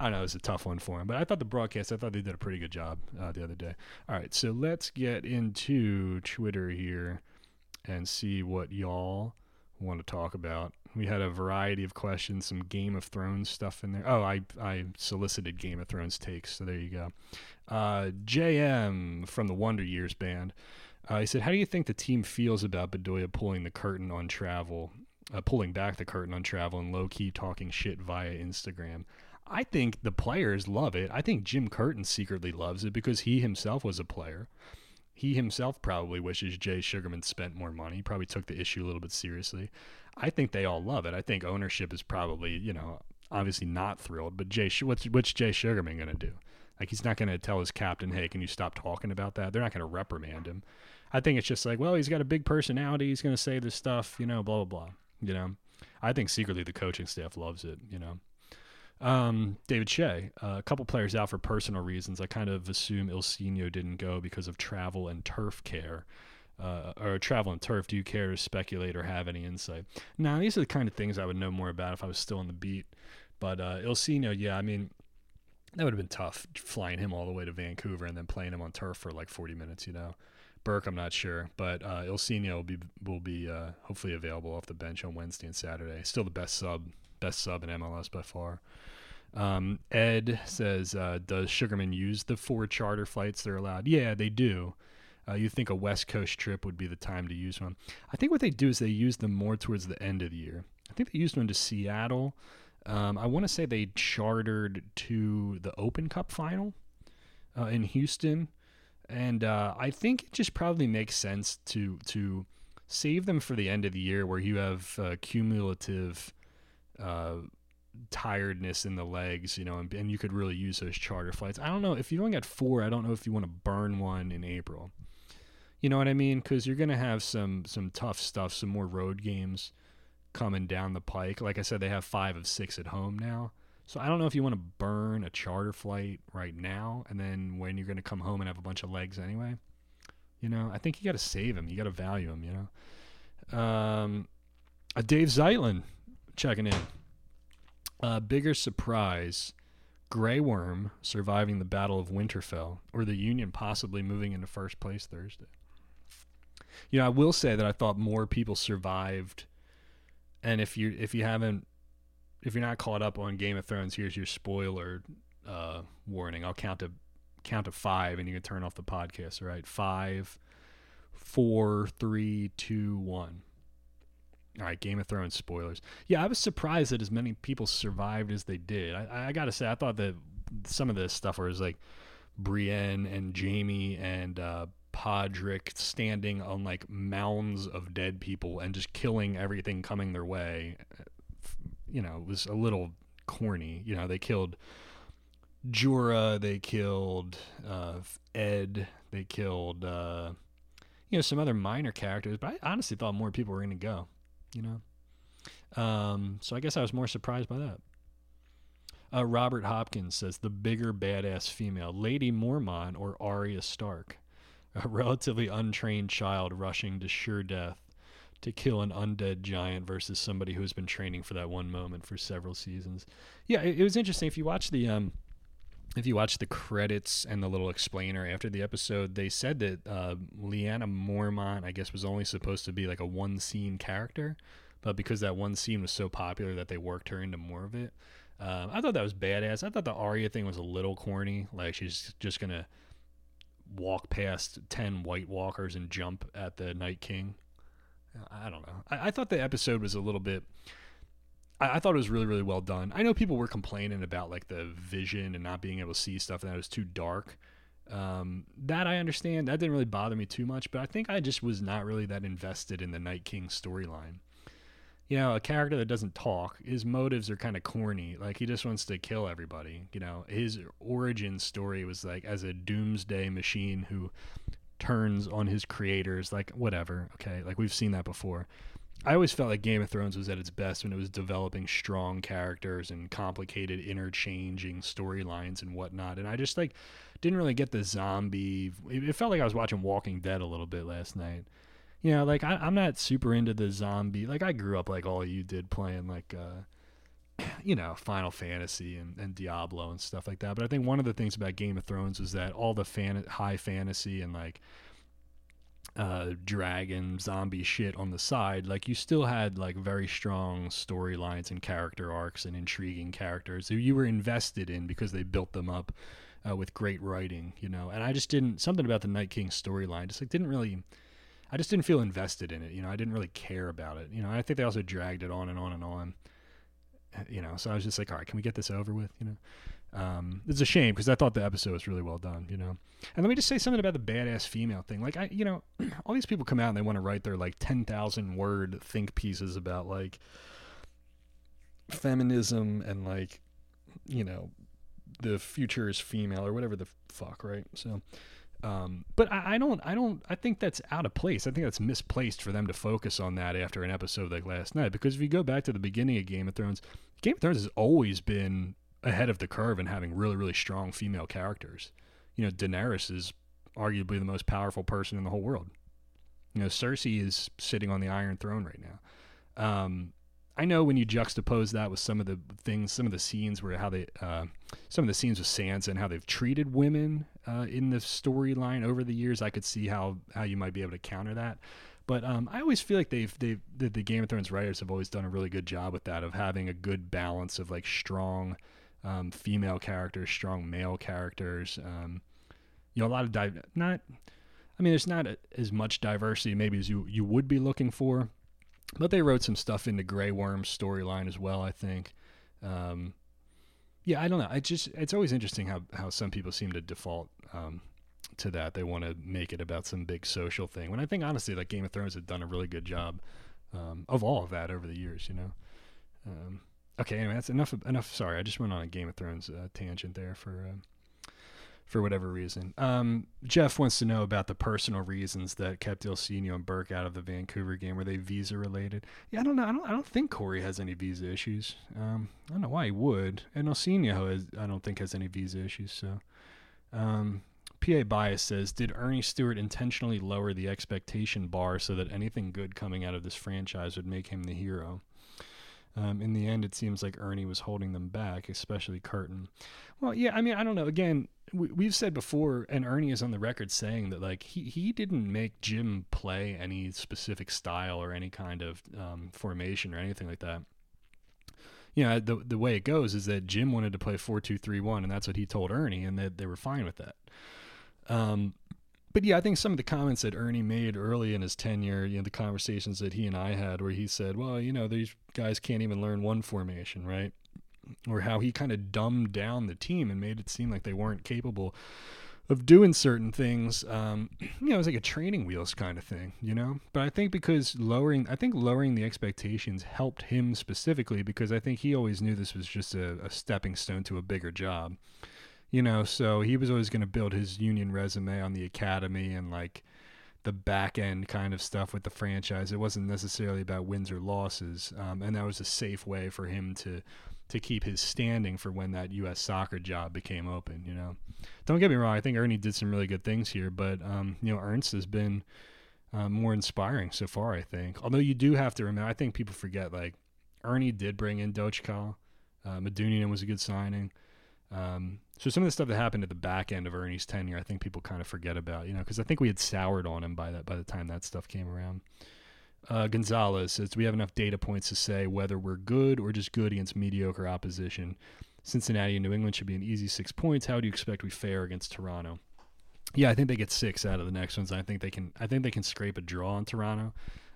I don't know, it was a tough one for him, but I thought the broadcast, I thought they did a pretty good job uh, the other day. All right, so let's get into Twitter here and see what y'all want to talk about. We had a variety of questions, some Game of Thrones stuff in there. Oh, I I solicited Game of Thrones takes, so there you go. Uh, JM from the Wonder Years band. Uh, he said, "How do you think the team feels about Bedoya pulling the curtain on travel, uh, pulling back the curtain on travel, and low key talking shit via Instagram?" I think the players love it. I think Jim Curtin secretly loves it because he himself was a player. He himself probably wishes Jay Sugarman spent more money. Probably took the issue a little bit seriously. I think they all love it. I think ownership is probably, you know, obviously not thrilled. But Jay, what's what's Jay Sugarman going to do? Like he's not going to tell his captain, "Hey, can you stop talking about that?" They're not going to reprimand him. I think it's just like, well, he's got a big personality. He's going to say this stuff, you know, blah blah blah. You know, I think secretly the coaching staff loves it. You know. Um, David Shea, uh, a couple players out for personal reasons. I kind of assume Ilsinho didn't go because of travel and turf care. Uh, or travel and turf. Do you care to speculate or have any insight? Now, these are the kind of things I would know more about if I was still on the beat. But uh, Ilsinho, yeah, I mean, that would have been tough flying him all the way to Vancouver and then playing him on turf for like 40 minutes, you know. Burke, I'm not sure, but uh, Ilsinho will be will be uh, hopefully available off the bench on Wednesday and Saturday. Still the best sub, best sub in MLS by far. Um, Ed says, uh, "Does Sugarman use the four charter flights they're allowed?" Yeah, they do. Uh, you think a West Coast trip would be the time to use one? I think what they do is they use them more towards the end of the year. I think they used one to Seattle. Um, I want to say they chartered to the Open Cup final uh, in Houston, and uh, I think it just probably makes sense to to save them for the end of the year where you have uh, cumulative uh, tiredness in the legs, you know, and, and, you could really use those charter flights. I don't know if you only got four. I don't know if you want to burn one in April. You know what I mean? Because you're gonna have some some tough stuff, some more road games coming down the pike. Like I said, they have five of six at home now. So I don't know if you want to burn a charter flight right now, and then when you're gonna come home and have a bunch of legs anyway. You know, I think you got to save them. You got to value them. You know. Um, Dave Zeitlin checking in. Uh, bigger surprise Grey Worm surviving the Battle of Winterfell, or the Union possibly moving into first place Thursday. You know, I will say that I thought more people survived, and if you if you haven't, if you're not caught up on Game of Thrones, here's your spoiler uh, warning. I'll count to count to five, and you can turn off the podcast. All right, five, four, three, two, one. All right, Game of Thrones spoilers. Yeah, I was surprised that as many people survived as they did. I, I gotta say, I thought that some of this stuff was like Brienne and Jaime and uh, Podrick standing on like mounds of dead people and just killing everything coming their way. You know, was a little corny. You know, they killed Jorah, they killed uh, Ed, they killed uh, you know some other minor characters, but I honestly thought more people were going to go you know. Um, so I guess I was more surprised by that. Uh, Robert Hopkins says the bigger badass female, Lady Mormont or Arya Stark, a relatively untrained child rushing to sure death to kill an undead giant versus somebody who's been training for that one moment for several seasons. Yeah, it, it was interesting. If you watch the um, if you watch the credits and the little explainer after the episode, they said that uh, Lyanna Mormont, I guess, was only supposed to be like a one scene character, but because that one scene was so popular that they worked her into more of it. Um, I thought that was badass. I thought the Arya thing was a little corny. Like she's just gonna walk past ten White Walkers and jump at the Night King. I don't know. I, I thought the episode was a little bit. I, I, thought it was really, really well done. I know people were complaining about like the vision and not being able to see stuff and that it was too dark. Um, that I understand. That didn't really bother me too much, but I think I just was not really that invested in the Night King storyline. You know, a character that doesn't talk, his motives are kind of corny. Like he just wants to kill everybody. You know, his origin story was like as a doomsday machine who turns on his creators. Like whatever. Okay, like we've seen that before. I always felt like Game of Thrones was at its best when it was developing strong characters and complicated interchanging storylines and whatnot. And I just like didn't really get the zombie. It felt like I was watching Walking Dead a little bit last night. You know, like I, am not super into the zombie. Like I grew up like all you did playing like, uh, you know, Final Fantasy and, and Diablo and stuff like that. But I think one of the things about Game of Thrones was that all the fan high fantasy and like uh, dragon zombie shit on the side, like you still had like very strong storylines and character arcs and intriguing characters who you were invested in because they built them up uh, with great writing, you know. And I just didn't something about the Night King storyline just like didn't really. I just didn't feel invested in it, you know. I didn't really care about it, you know. I think they also dragged it on and on and on, uh, you know. So I was just like, all right, can we get this over with, you know? Um, it's a shame because I thought the episode was really well done, you know. And let me just say something about the badass female thing. Like I, you know, all these people come out and they want to write their like ten thousand word think pieces about like feminism and like, you know, the future is female or whatever the fuck, right? So, um, but I, I, don't, I don't, I think that's out of place. I think that's misplaced for them to focus on that after an episode like last night. Because if you go back to the beginning of Game of Thrones, Game of Thrones has always been ahead of the curve in having really, really strong female characters. You know, Daenerys is arguably the most powerful person in the whole world. You know, Cersei is sitting on the Iron Throne right now. Um, I know when you juxtapose that with some of the things, some of the scenes where how they, uh, some of the scenes with Sansa and how they've treated women uh, in the storyline over the years, I could see how how you might be able to counter that. But um, I always feel like they've they've the, the, Game of Thrones writers have always done a really good job with that of having a good balance of like strong um, female characters, strong male characters. Um, you know, a lot of di- not. I mean, there's not a, as much diversity maybe as you you would be looking for but they wrote some stuff into Grey Worm's storyline as well. I think. Um, yeah, I don't know. I just it's always interesting how how some people seem to default um, to that. They want to make it about some big social thing. When I think honestly, like Game of Thrones had done a really good job um, of all of that over the years. You know. Um, okay. Anyway, that's enough. Enough. Sorry, I just went on a Game of Thrones uh, tangent there for. Uh, for whatever reason. Um, Jeff wants to know about the personal reasons that kept Ilsinho and Burke out of the Vancouver game. Were they visa related? Yeah, I don't know. I don't. I don't think Cory has any visa issues. Um, I don't know why he would. And Ilsinho has. I don't think has any visa issues. So, um, PA Bias says, did Earnie Stewart intentionally lower the expectation bar so that anything good coming out of this franchise would make him the hero? Um, in the end, it seems like Earnie was holding them back, especially Curtin. Well, yeah, I mean, I don't know. Again, we, have said before, and Earnie is on the record saying that like he he didn't make Jim play any specific style or any kind of um, formation or anything like that. You know, the the way it goes is that Jim wanted to play four two three one, and that's what he told Earnie, and that they, were fine with that. Um, but yeah, I think some of the comments that Earnie made early in his tenure, you know, the conversations that he and I had, where he said, "Well, you know, these guys can't even learn one formation, right?" or how he kind of dumbed down the team and made it seem like they weren't capable of doing certain things. Um, you know, it was like a training wheels kind of thing, you know. But I think because lowering, I think lowering the expectations helped him specifically because I think he always knew this was just a, a stepping stone to a bigger job, you know. So he was always going to build his union resume on the academy and like the back end kind of stuff with the franchise. It wasn't necessarily about wins or losses, um, and that was a safe way for him to to keep his standing for when that U.S. soccer job became open. You know, don't get me wrong. I think Earnie did some really good things here, but um, you know, Ernst has been uh, more inspiring so far. I think. Although you do have to remember, I think people forget like Earnie did bring in Dochkal. Uh, Medunjanin was a good signing. Um, so some of the stuff that happened at the back end of Earnie's tenure, I think people kind of forget about, you know, because I think we had soured on him by that by the time that stuff came around. Uh, Gonzalez says, we have enough data points to say whether we're good or just good against mediocre opposition? Cincinnati and New England should be an easy six points. How do you expect we fare against Toronto?" Yeah, I think they get six out of the next ones. I think they can. I think they can scrape a draw on Toronto.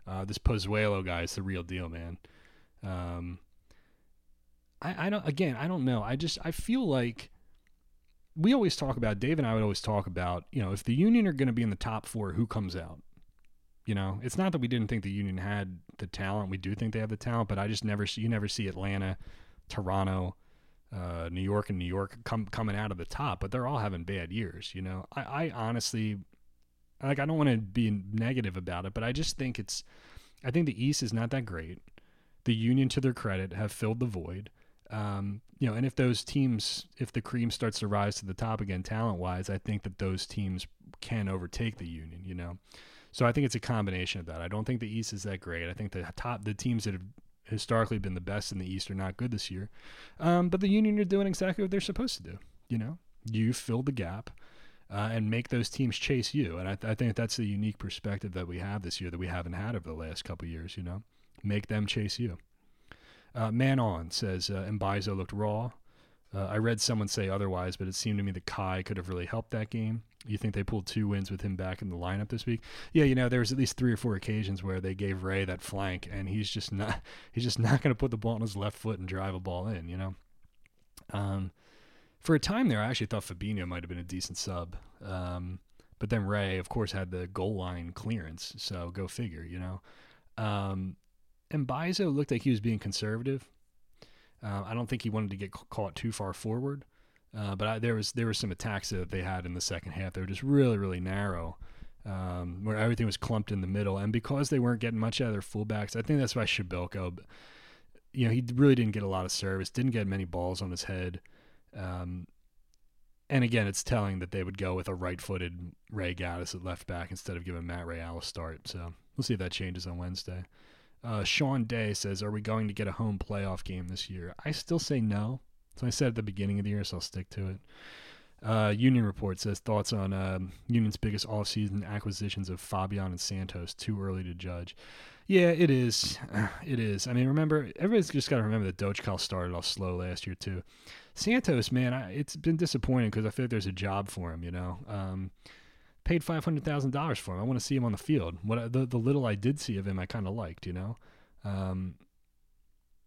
Uh, this Pozuelo guy is the real deal, man. Um, I, I don't. Again, I don't know. I just I feel like we always talk about Dave and I would always talk about you know if the Union are going to be in the top four, who comes out? You know, it's not that we didn't think the Union had the talent. We do think they have the talent, but I just never see you never see Atlanta, Toronto, uh, New York, and New York come coming out of the top. But they're all having bad years. You know, I, I honestly like I don't want to be negative about it, but I just think it's I think the East is not that great. The Union, to their credit, have filled the void. Um, you know, and if those teams, if the cream starts to rise to the top again, talent wise, I think that those teams can overtake the Union. You know, so I think it's a combination of that. I don't think the East is that great. I think the top, the teams that have historically been the best in the East are not good this year. Um, but the Union are doing exactly what they're supposed to do. You know, you fill the gap. Uh, and make those teams chase you. And I, th- I, think that's the unique perspective that we have this year that we haven't had over the last couple years. You know, make them chase you. Uh, Man on says uh, looked raw. Uh, I read someone say otherwise, but it seemed to me that Kai could have really helped that game. You think they pulled two wins with him back in the lineup this week? Yeah, you know, there was at least three or four occasions where they gave Ray that flank, and he's just not he's just not going to put the ball on his left foot and drive a ball in. You know, um, for a time there, I actually thought Fabinho might have been a decent sub, um, but then Ray, of course, had the goal line clearance, so go figure. You know, um, and Mbaizo looked like he was being conservative. Uh, I don't think he wanted to get caught too far forward, uh, but I, there was there were some attacks that they had in the second half. They were just really really narrow, um, where everything was clumped in the middle. And because they weren't getting much out of their fullbacks, I think that's why Przybylko, you know, he really didn't get a lot of service, didn't get many balls on his head. Um, and again, it's telling that they would go with a right-footed Ray Gaddis at left back instead of giving Matt Real a start. So we'll see if that changes on Wednesday. Uh, Sean Day says, "Are we going to get a home playoff game this year?" I still say no. So I said at the beginning of the year, so I'll stick to it. Uh, Union Report says thoughts on uh, Union's biggest offseason acquisitions of Fabian and Santos. Too early to judge. Yeah, it is. It is. I mean, remember, everybody's just got to remember that Dochkal started off slow last year too. Santos, man, I, it's been disappointing because I feel like there's a job for him. You know, um, paid five hundred thousand dollars for him. I want to see him on the field. What the the little I did see of him, I kind of liked. You know,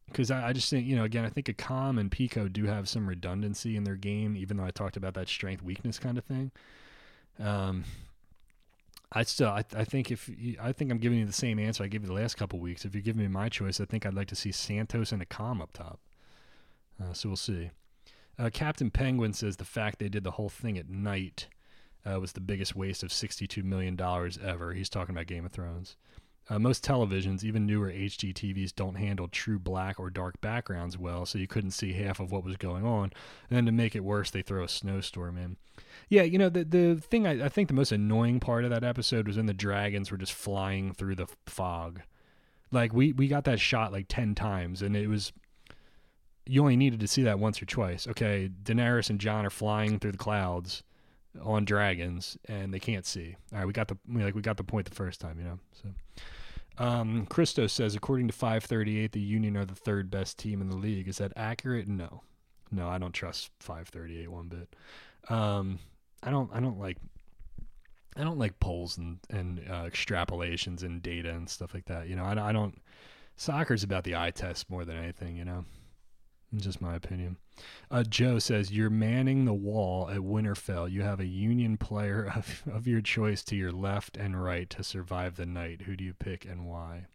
because I, I, just think you know again, I think Accam and Picault do have some redundancy in their game, even though I talked about that strength weakness kind of thing. Um, I still I, I think if you, I think I'm giving you the same answer I gave you the last couple weeks. If you're giving me my choice, I think I'd like to see Santos and Accam up top. Uh, so we'll see. Uh, Captain Penguin says the fact they did the whole thing at night uh, was the biggest waste of $62 million ever. He's talking about Game of Thrones. Uh, most televisions, even newer HDTVs, don't handle true black or dark backgrounds well, so you couldn't see half of what was going on. And then to make it worse, they throw a snowstorm in. Yeah, you know the the thing I, I think the most annoying part of that episode was when the dragons were just flying through the fog. Like we we got that shot like ten times, and it was you only needed to see that once or twice. Okay, Daenerys and Jon are flying through the clouds on dragons and they can't see. All right, we got the we, like we got the point the first time, you know. So um Christo says according to 538 the Union are the third best team in the league. Is that accurate? No. No, I don't trust 538 one bit. Um I don't I don't like I don't like polls and and uh, extrapolations and data and stuff like that. You know, I, I don't soccer's about the eye test more than anything, you know. Just my opinion. Uh, Joe says you're manning the wall at Winterfell. You have a Union player of, of your choice to your left and right to survive the night. Who do you pick and why?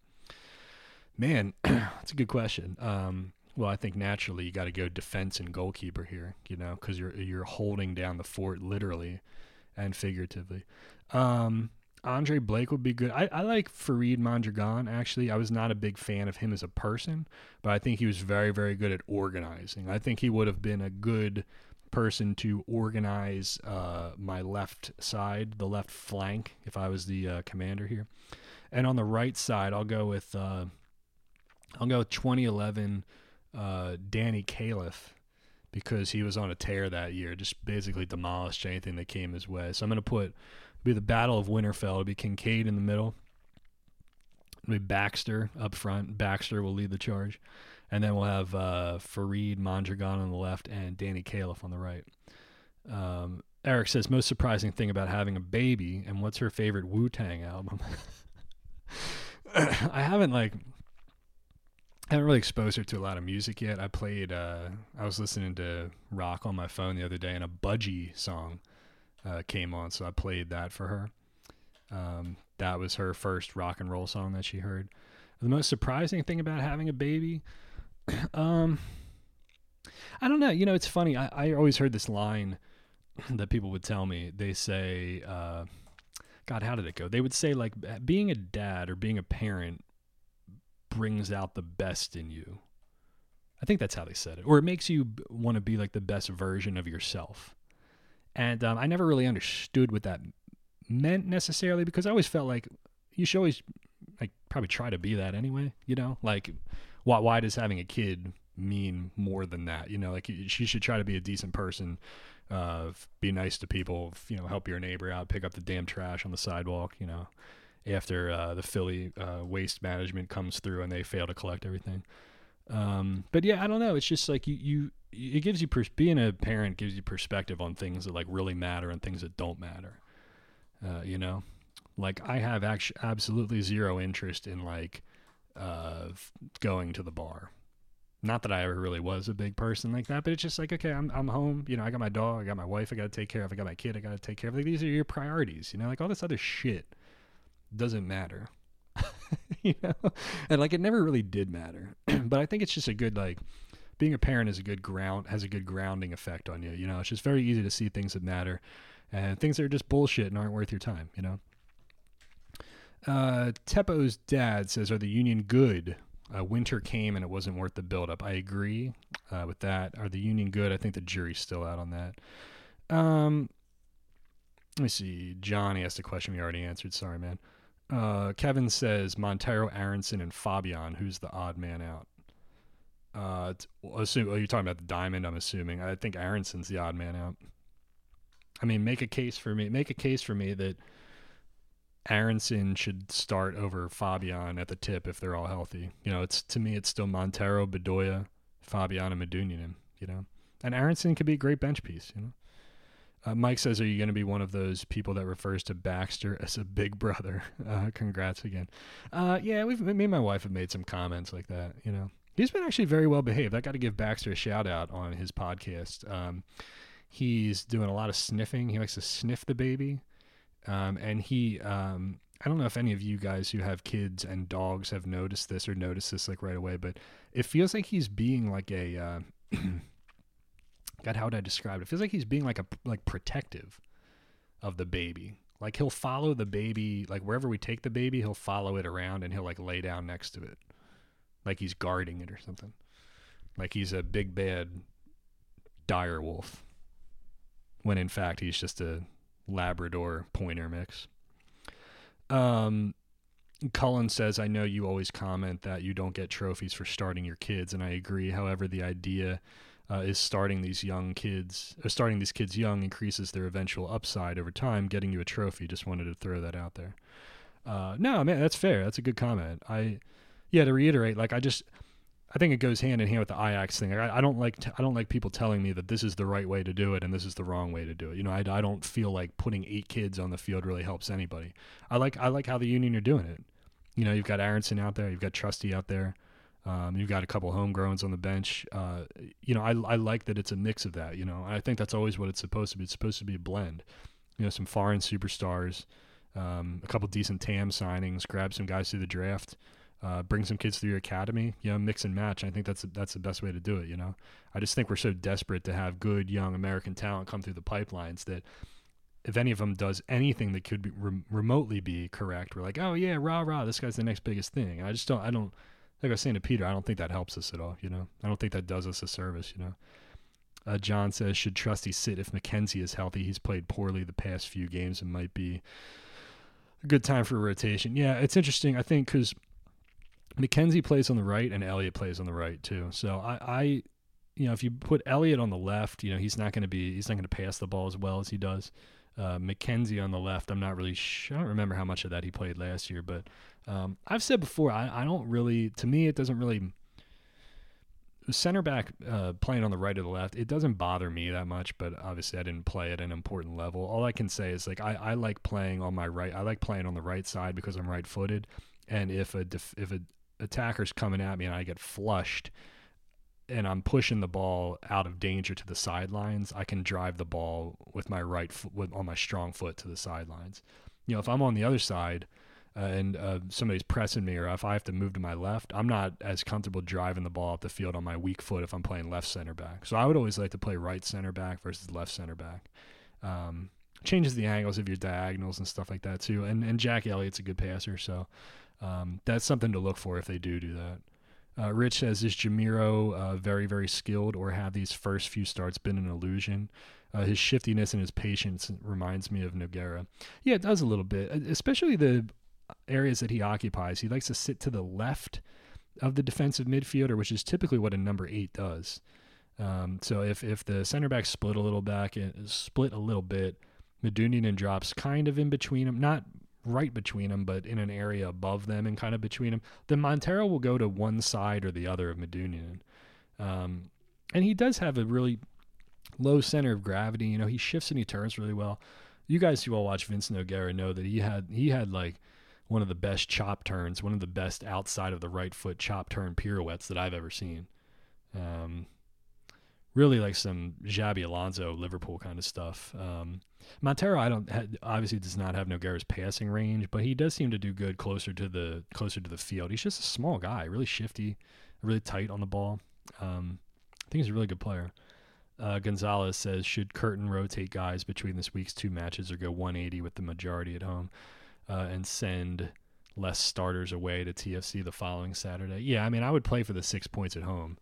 Man, that's a good question. Um, well, I think naturally you got to go defense and goalkeeper here. You know, because you're you're holding down the fort literally and figuratively. Um, Andre Blake would be good. I, I like Faryd Mondragon, actually. I was not a big fan of him as a person, but I think he was very, very good at organizing. I think he would have been a good person to organize uh, my left side, the left flank, if I was the uh, commander here. And on the right side, I'll go with uh, I'll go with 2011 uh, Danny Califf because he was on a tear that year, just basically demolished anything that came his way. So I'm going to put be the Battle of Winterfell. It'll be Kinkead in the middle. It'd be Baxter up front. Baxter will lead the charge, and then we'll have uh, Faryd Mondragon on the left and Danny Califf on the right. Um, Eric says most surprising thing about having a baby, and what's her favorite Wu Tang album? I haven't like I haven't really exposed her to a lot of music yet. I played uh, I was listening to rock on my phone the other day, and a Budgie song uh, came on, so I played that for her. Um, that was her first rock and roll song that she heard. The most surprising thing about having a baby, um, I don't know. You know, it's funny. I, I always heard this line that people would tell me. They say, uh, God, how did it go? They would say, like, being a dad or being a parent brings out the best in you. I think that's how they said it. Or it makes you want to be like the best version of yourself. And um, I never really understood what that meant necessarily because I always felt like you should always like probably try to be that anyway, you know? Like why why does having a kid mean more than that? You know, like she should try to be a decent person, uh, be nice to people, you know, help your neighbor out, pick up the damn trash on the sidewalk, you know, after uh, the Philly uh, waste management comes through and they fail to collect everything. Um, but yeah, I don't know. It's just like you, you it gives you pers- being a parent gives you perspective on things that like really matter and things that don't matter. Uh, you know, like I have actually absolutely zero interest in like uh, going to the bar. Not that I ever really was a big person like that, but it's just like okay, I'm I'm home. You know, I got my dog, I got my wife, I got to take care of. I got my kid, I got to take care of. Like these are your priorities. You know, like all this other shit doesn't matter. you know, and like it never really did matter. but I think it's just a good like being a parent is a good ground has a good grounding effect on you. You know, it's just very easy to see things that matter and things that are just bullshit and aren't worth your time. You know. Uh, Teppo's dad says, "Are the Union good?" Uh, winter came and it wasn't worth the buildup. I agree uh, with that. Are the Union good? I think the jury's still out on that. Um, let me see. Johnny asked a question we already answered. Sorry, man. Uh, Kevin says Monteiro, Aaronson, and Fabian. Who's the odd man out? Uh, assume, oh, you're talking about the diamond. I'm assuming. I think Aaronson's the odd man out. I mean, make a case for me. Make a case for me that Aaronson should start over Fabian at the tip if they're all healthy. You know, it's to me, it's still Monteiro, Bedoya, Fabian, and Medunjanin. You know, and Aaronson could be a great bench piece. You know. Uh, Mike says, "Are you going to be one of those people that refers to Baxter as a big brother?" Uh, congrats again. Uh, yeah, we've me and my wife have made some comments like that. You know, he's been actually very well behaved. I got to give Baxter a shout out on his podcast. Um, he's doing a lot of sniffing. He likes to sniff the baby, um, and he. Um, I don't know if any of you guys who have kids and dogs have noticed this or noticed this like right away, but it feels like he's being like a uh, God, how would I describe it? It feels like he's being like a like protective of the baby. Like he'll follow the baby, like wherever we take the baby, he'll follow it around and he'll like lay down next to it, like he's guarding it or something. Like he's a big bad dire wolf, when in fact he's just a Labrador pointer mix. Um, Cullen says, I know you always comment that you don't get trophies for starting your kids, and I agree. However, the idea uh, is starting these young kids, uh, starting these kids young increases their eventual upside over time, getting you a trophy. Just wanted to throw that out there. Uh, no, man, that's fair. That's a good comment. I, yeah, to reiterate, like I just, I think it goes hand in hand with the IAX thing. I, I don't like, t- I don't like people telling me that this is the right way to do it and this is the wrong way to do it. You know, I, I don't feel like putting eight kids on the field really helps anybody. I like, I like how the Union are doing it. You know, you've got Aaronson out there, you've got Trusty out there. Um, you've got a couple homegrowns on the bench. Uh, you know, I, I like that it's a mix of that. You know, I think that's always what it's supposed to be. It's supposed to be a blend. You know, some foreign superstars, um, a couple decent TAM signings, grab some guys through the draft, uh, bring some kids through your academy. You know, mix and match. I think that's that's the best way to do it. You know, I just think we're so desperate to have good young American talent come through the pipelines that if any of them does anything that could be remotely be correct, we're like, oh yeah, rah rah, this guy's the next biggest thing. I just don't. I don't like I was saying to Peter, I don't think that helps us at all. You know, I don't think that does us a service. You know, uh, John says should Trusty sit if McKenzie is healthy? He's played poorly the past few games and might be a good time for a rotation. Yeah, it's interesting. I think because McKenzie plays on the right and Elliott plays on the right too. So I, I, you know, if you put Elliott on the left, you know, he's not going to be he's not going to pass the ball as well as he does. Uh, McKenzie on the left. I'm not really. Sh- I don't remember how much of that he played last year, but um, I've said before. I, I don't really. To me, it doesn't really. Center back uh, playing on the right or the left, it doesn't bother me that much. But obviously, I didn't play at an important level. All I can say is like I, I like playing on my right. I like playing on the right side because I'm right-footed, and if a def- if a attacker's coming at me and I get flushed, and I'm pushing the ball out of danger to the sidelines, I can drive the ball with my right foot, on my strong foot to the sidelines. You know, if I'm on the other side uh, and uh, somebody's pressing me, or if I have to move to my left, I'm not as comfortable driving the ball up the field on my weak foot if I'm playing left center back. So I would always like to play right center back versus left center back. Um, changes the angles of your diagonals and stuff like that too. And and Jack Elliott's a good passer, so um, that's something to look for if they do do that. Uh, Rich says, is Jamiro uh, very, very skilled, or have these first few starts been an illusion? Uh, his shiftiness and his patience reminds me of Nogueira. Yeah, it does a little bit, especially the areas that he occupies. He likes to sit to the left of the defensive midfielder, which is typically what a number eight does. Um, so if if the center back split a little back and split a little bit, Medunjanin drops kind of in between them, not right between them, but in an area above them and kind of between them, then Monteiro will go to one side or the other of Medunjanin. Um, and he does have a really low center of gravity. You know, he shifts and he turns really well. You guys who all watch Vincent Nogueira know that he had he had like one of the best chop turns, one of the best outside of the right foot chop turn pirouettes that I've ever seen. Um, really like some Xabi Alonso Liverpool kind of stuff. Um, Monteiro, I don't obviously does not have Nogueira's passing range, but he does seem to do good closer to the closer to the field. He's just a small guy, really shifty, really tight on the ball. Um, I think he's a really good player. Uh, Gonzalez says, should Curtin rotate guys between this week's two matches or go 180 with the majority at home uh, and send less starters away to TFC the following Saturday? Yeah, I mean, I would play for the six points at home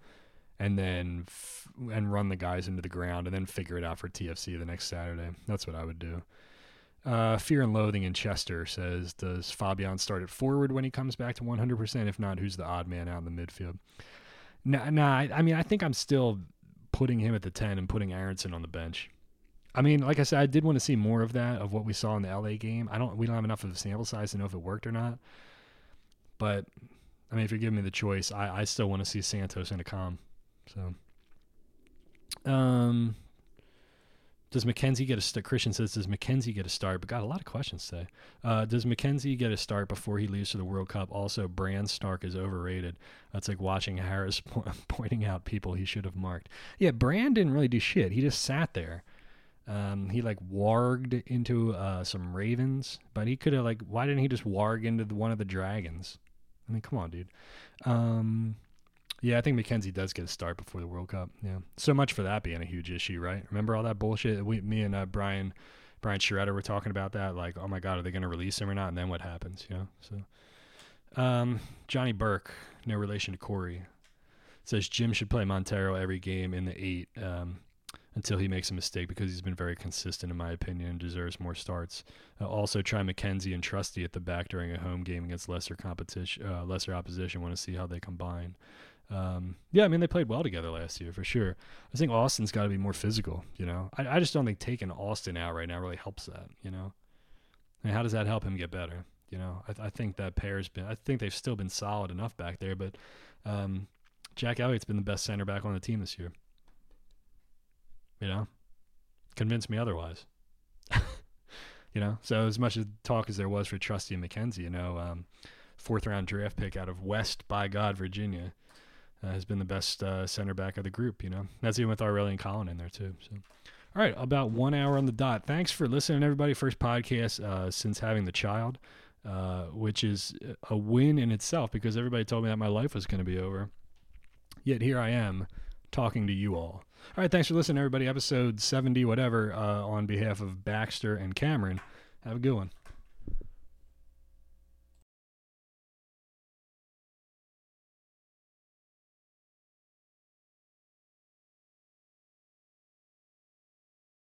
and then f- and run the guys into the ground and then figure it out for TFC the next Saturday. That's what I would do. Uh, Fear and Loathing in Chester says, does Fabian start at forward when he comes back to 100%? If not, who's the odd man out in the midfield? Nah, nah I, I mean, I think I'm still putting him at the 10 and putting Aaronson on the bench. I mean, like I said, I did want to see more of that of what we saw in the LA game. I don't, we don't have enough of a sample size to know if it worked or not. But I mean, if you're giving me the choice, I, I still want to see Santos and Accam. So, um, does McKenzie get a start? Christian says, does McKenzie get a start? But got a lot of questions today. Uh, does McKenzie get a start before he leaves for the World Cup? Also, Bran Stark is overrated. That's like watching Harris po- pointing out people he should have marked. Yeah, Bran didn't really do shit. He just sat there. Um, he like warged into uh, some ravens, but he could have like. Why didn't he just warg into the, one of the dragons? I mean, come on, dude. Um, yeah, I think McKenzie does get a start before the World Cup. Yeah, so much for that being a huge issue, right? Remember all that bullshit? We, me and uh, Brian, Brian Shredder were talking about that. Like, oh my God, are they going to release him or not? And then what happens? You know. So, um, Johnny Burke, no relation to Cory, says Jim should play Monteiro every game in the eight um, until he makes a mistake because he's been very consistent in my opinion and deserves more starts. Uh, also, try McKenzie and Trusty at the back during a home game against lesser competition, uh, lesser opposition. Want to see how they combine. Um, yeah, I mean they played well together last year for sure. I think Auston's got to be more physical. You know, I, I just don't think taking Auston out right now really helps that. You know, I mean, how does that help him get better? You know, I, I think that pair's been. I think they've still been solid enough back there, but um, Jack Elliott's been the best center back on the team this year. You know, convince me otherwise. you know, so as much talk as there was for Trusty and McKenzie, you know, um, fourth round draft pick out of West by God, Virginia uh, has been the best uh, center back of the group. You know, that's even with Aurelien Collin in there too. So, all right, about one hour on the dot. Thanks for listening, everybody. First podcast uh, since having the child, uh, which is a win in itself because everybody told me that my life was going to be over. Yet here I am talking to you all. All right, thanks for listening, everybody. Episode 70, whatever, uh, on behalf of Baxter and Cameron. Have a good one.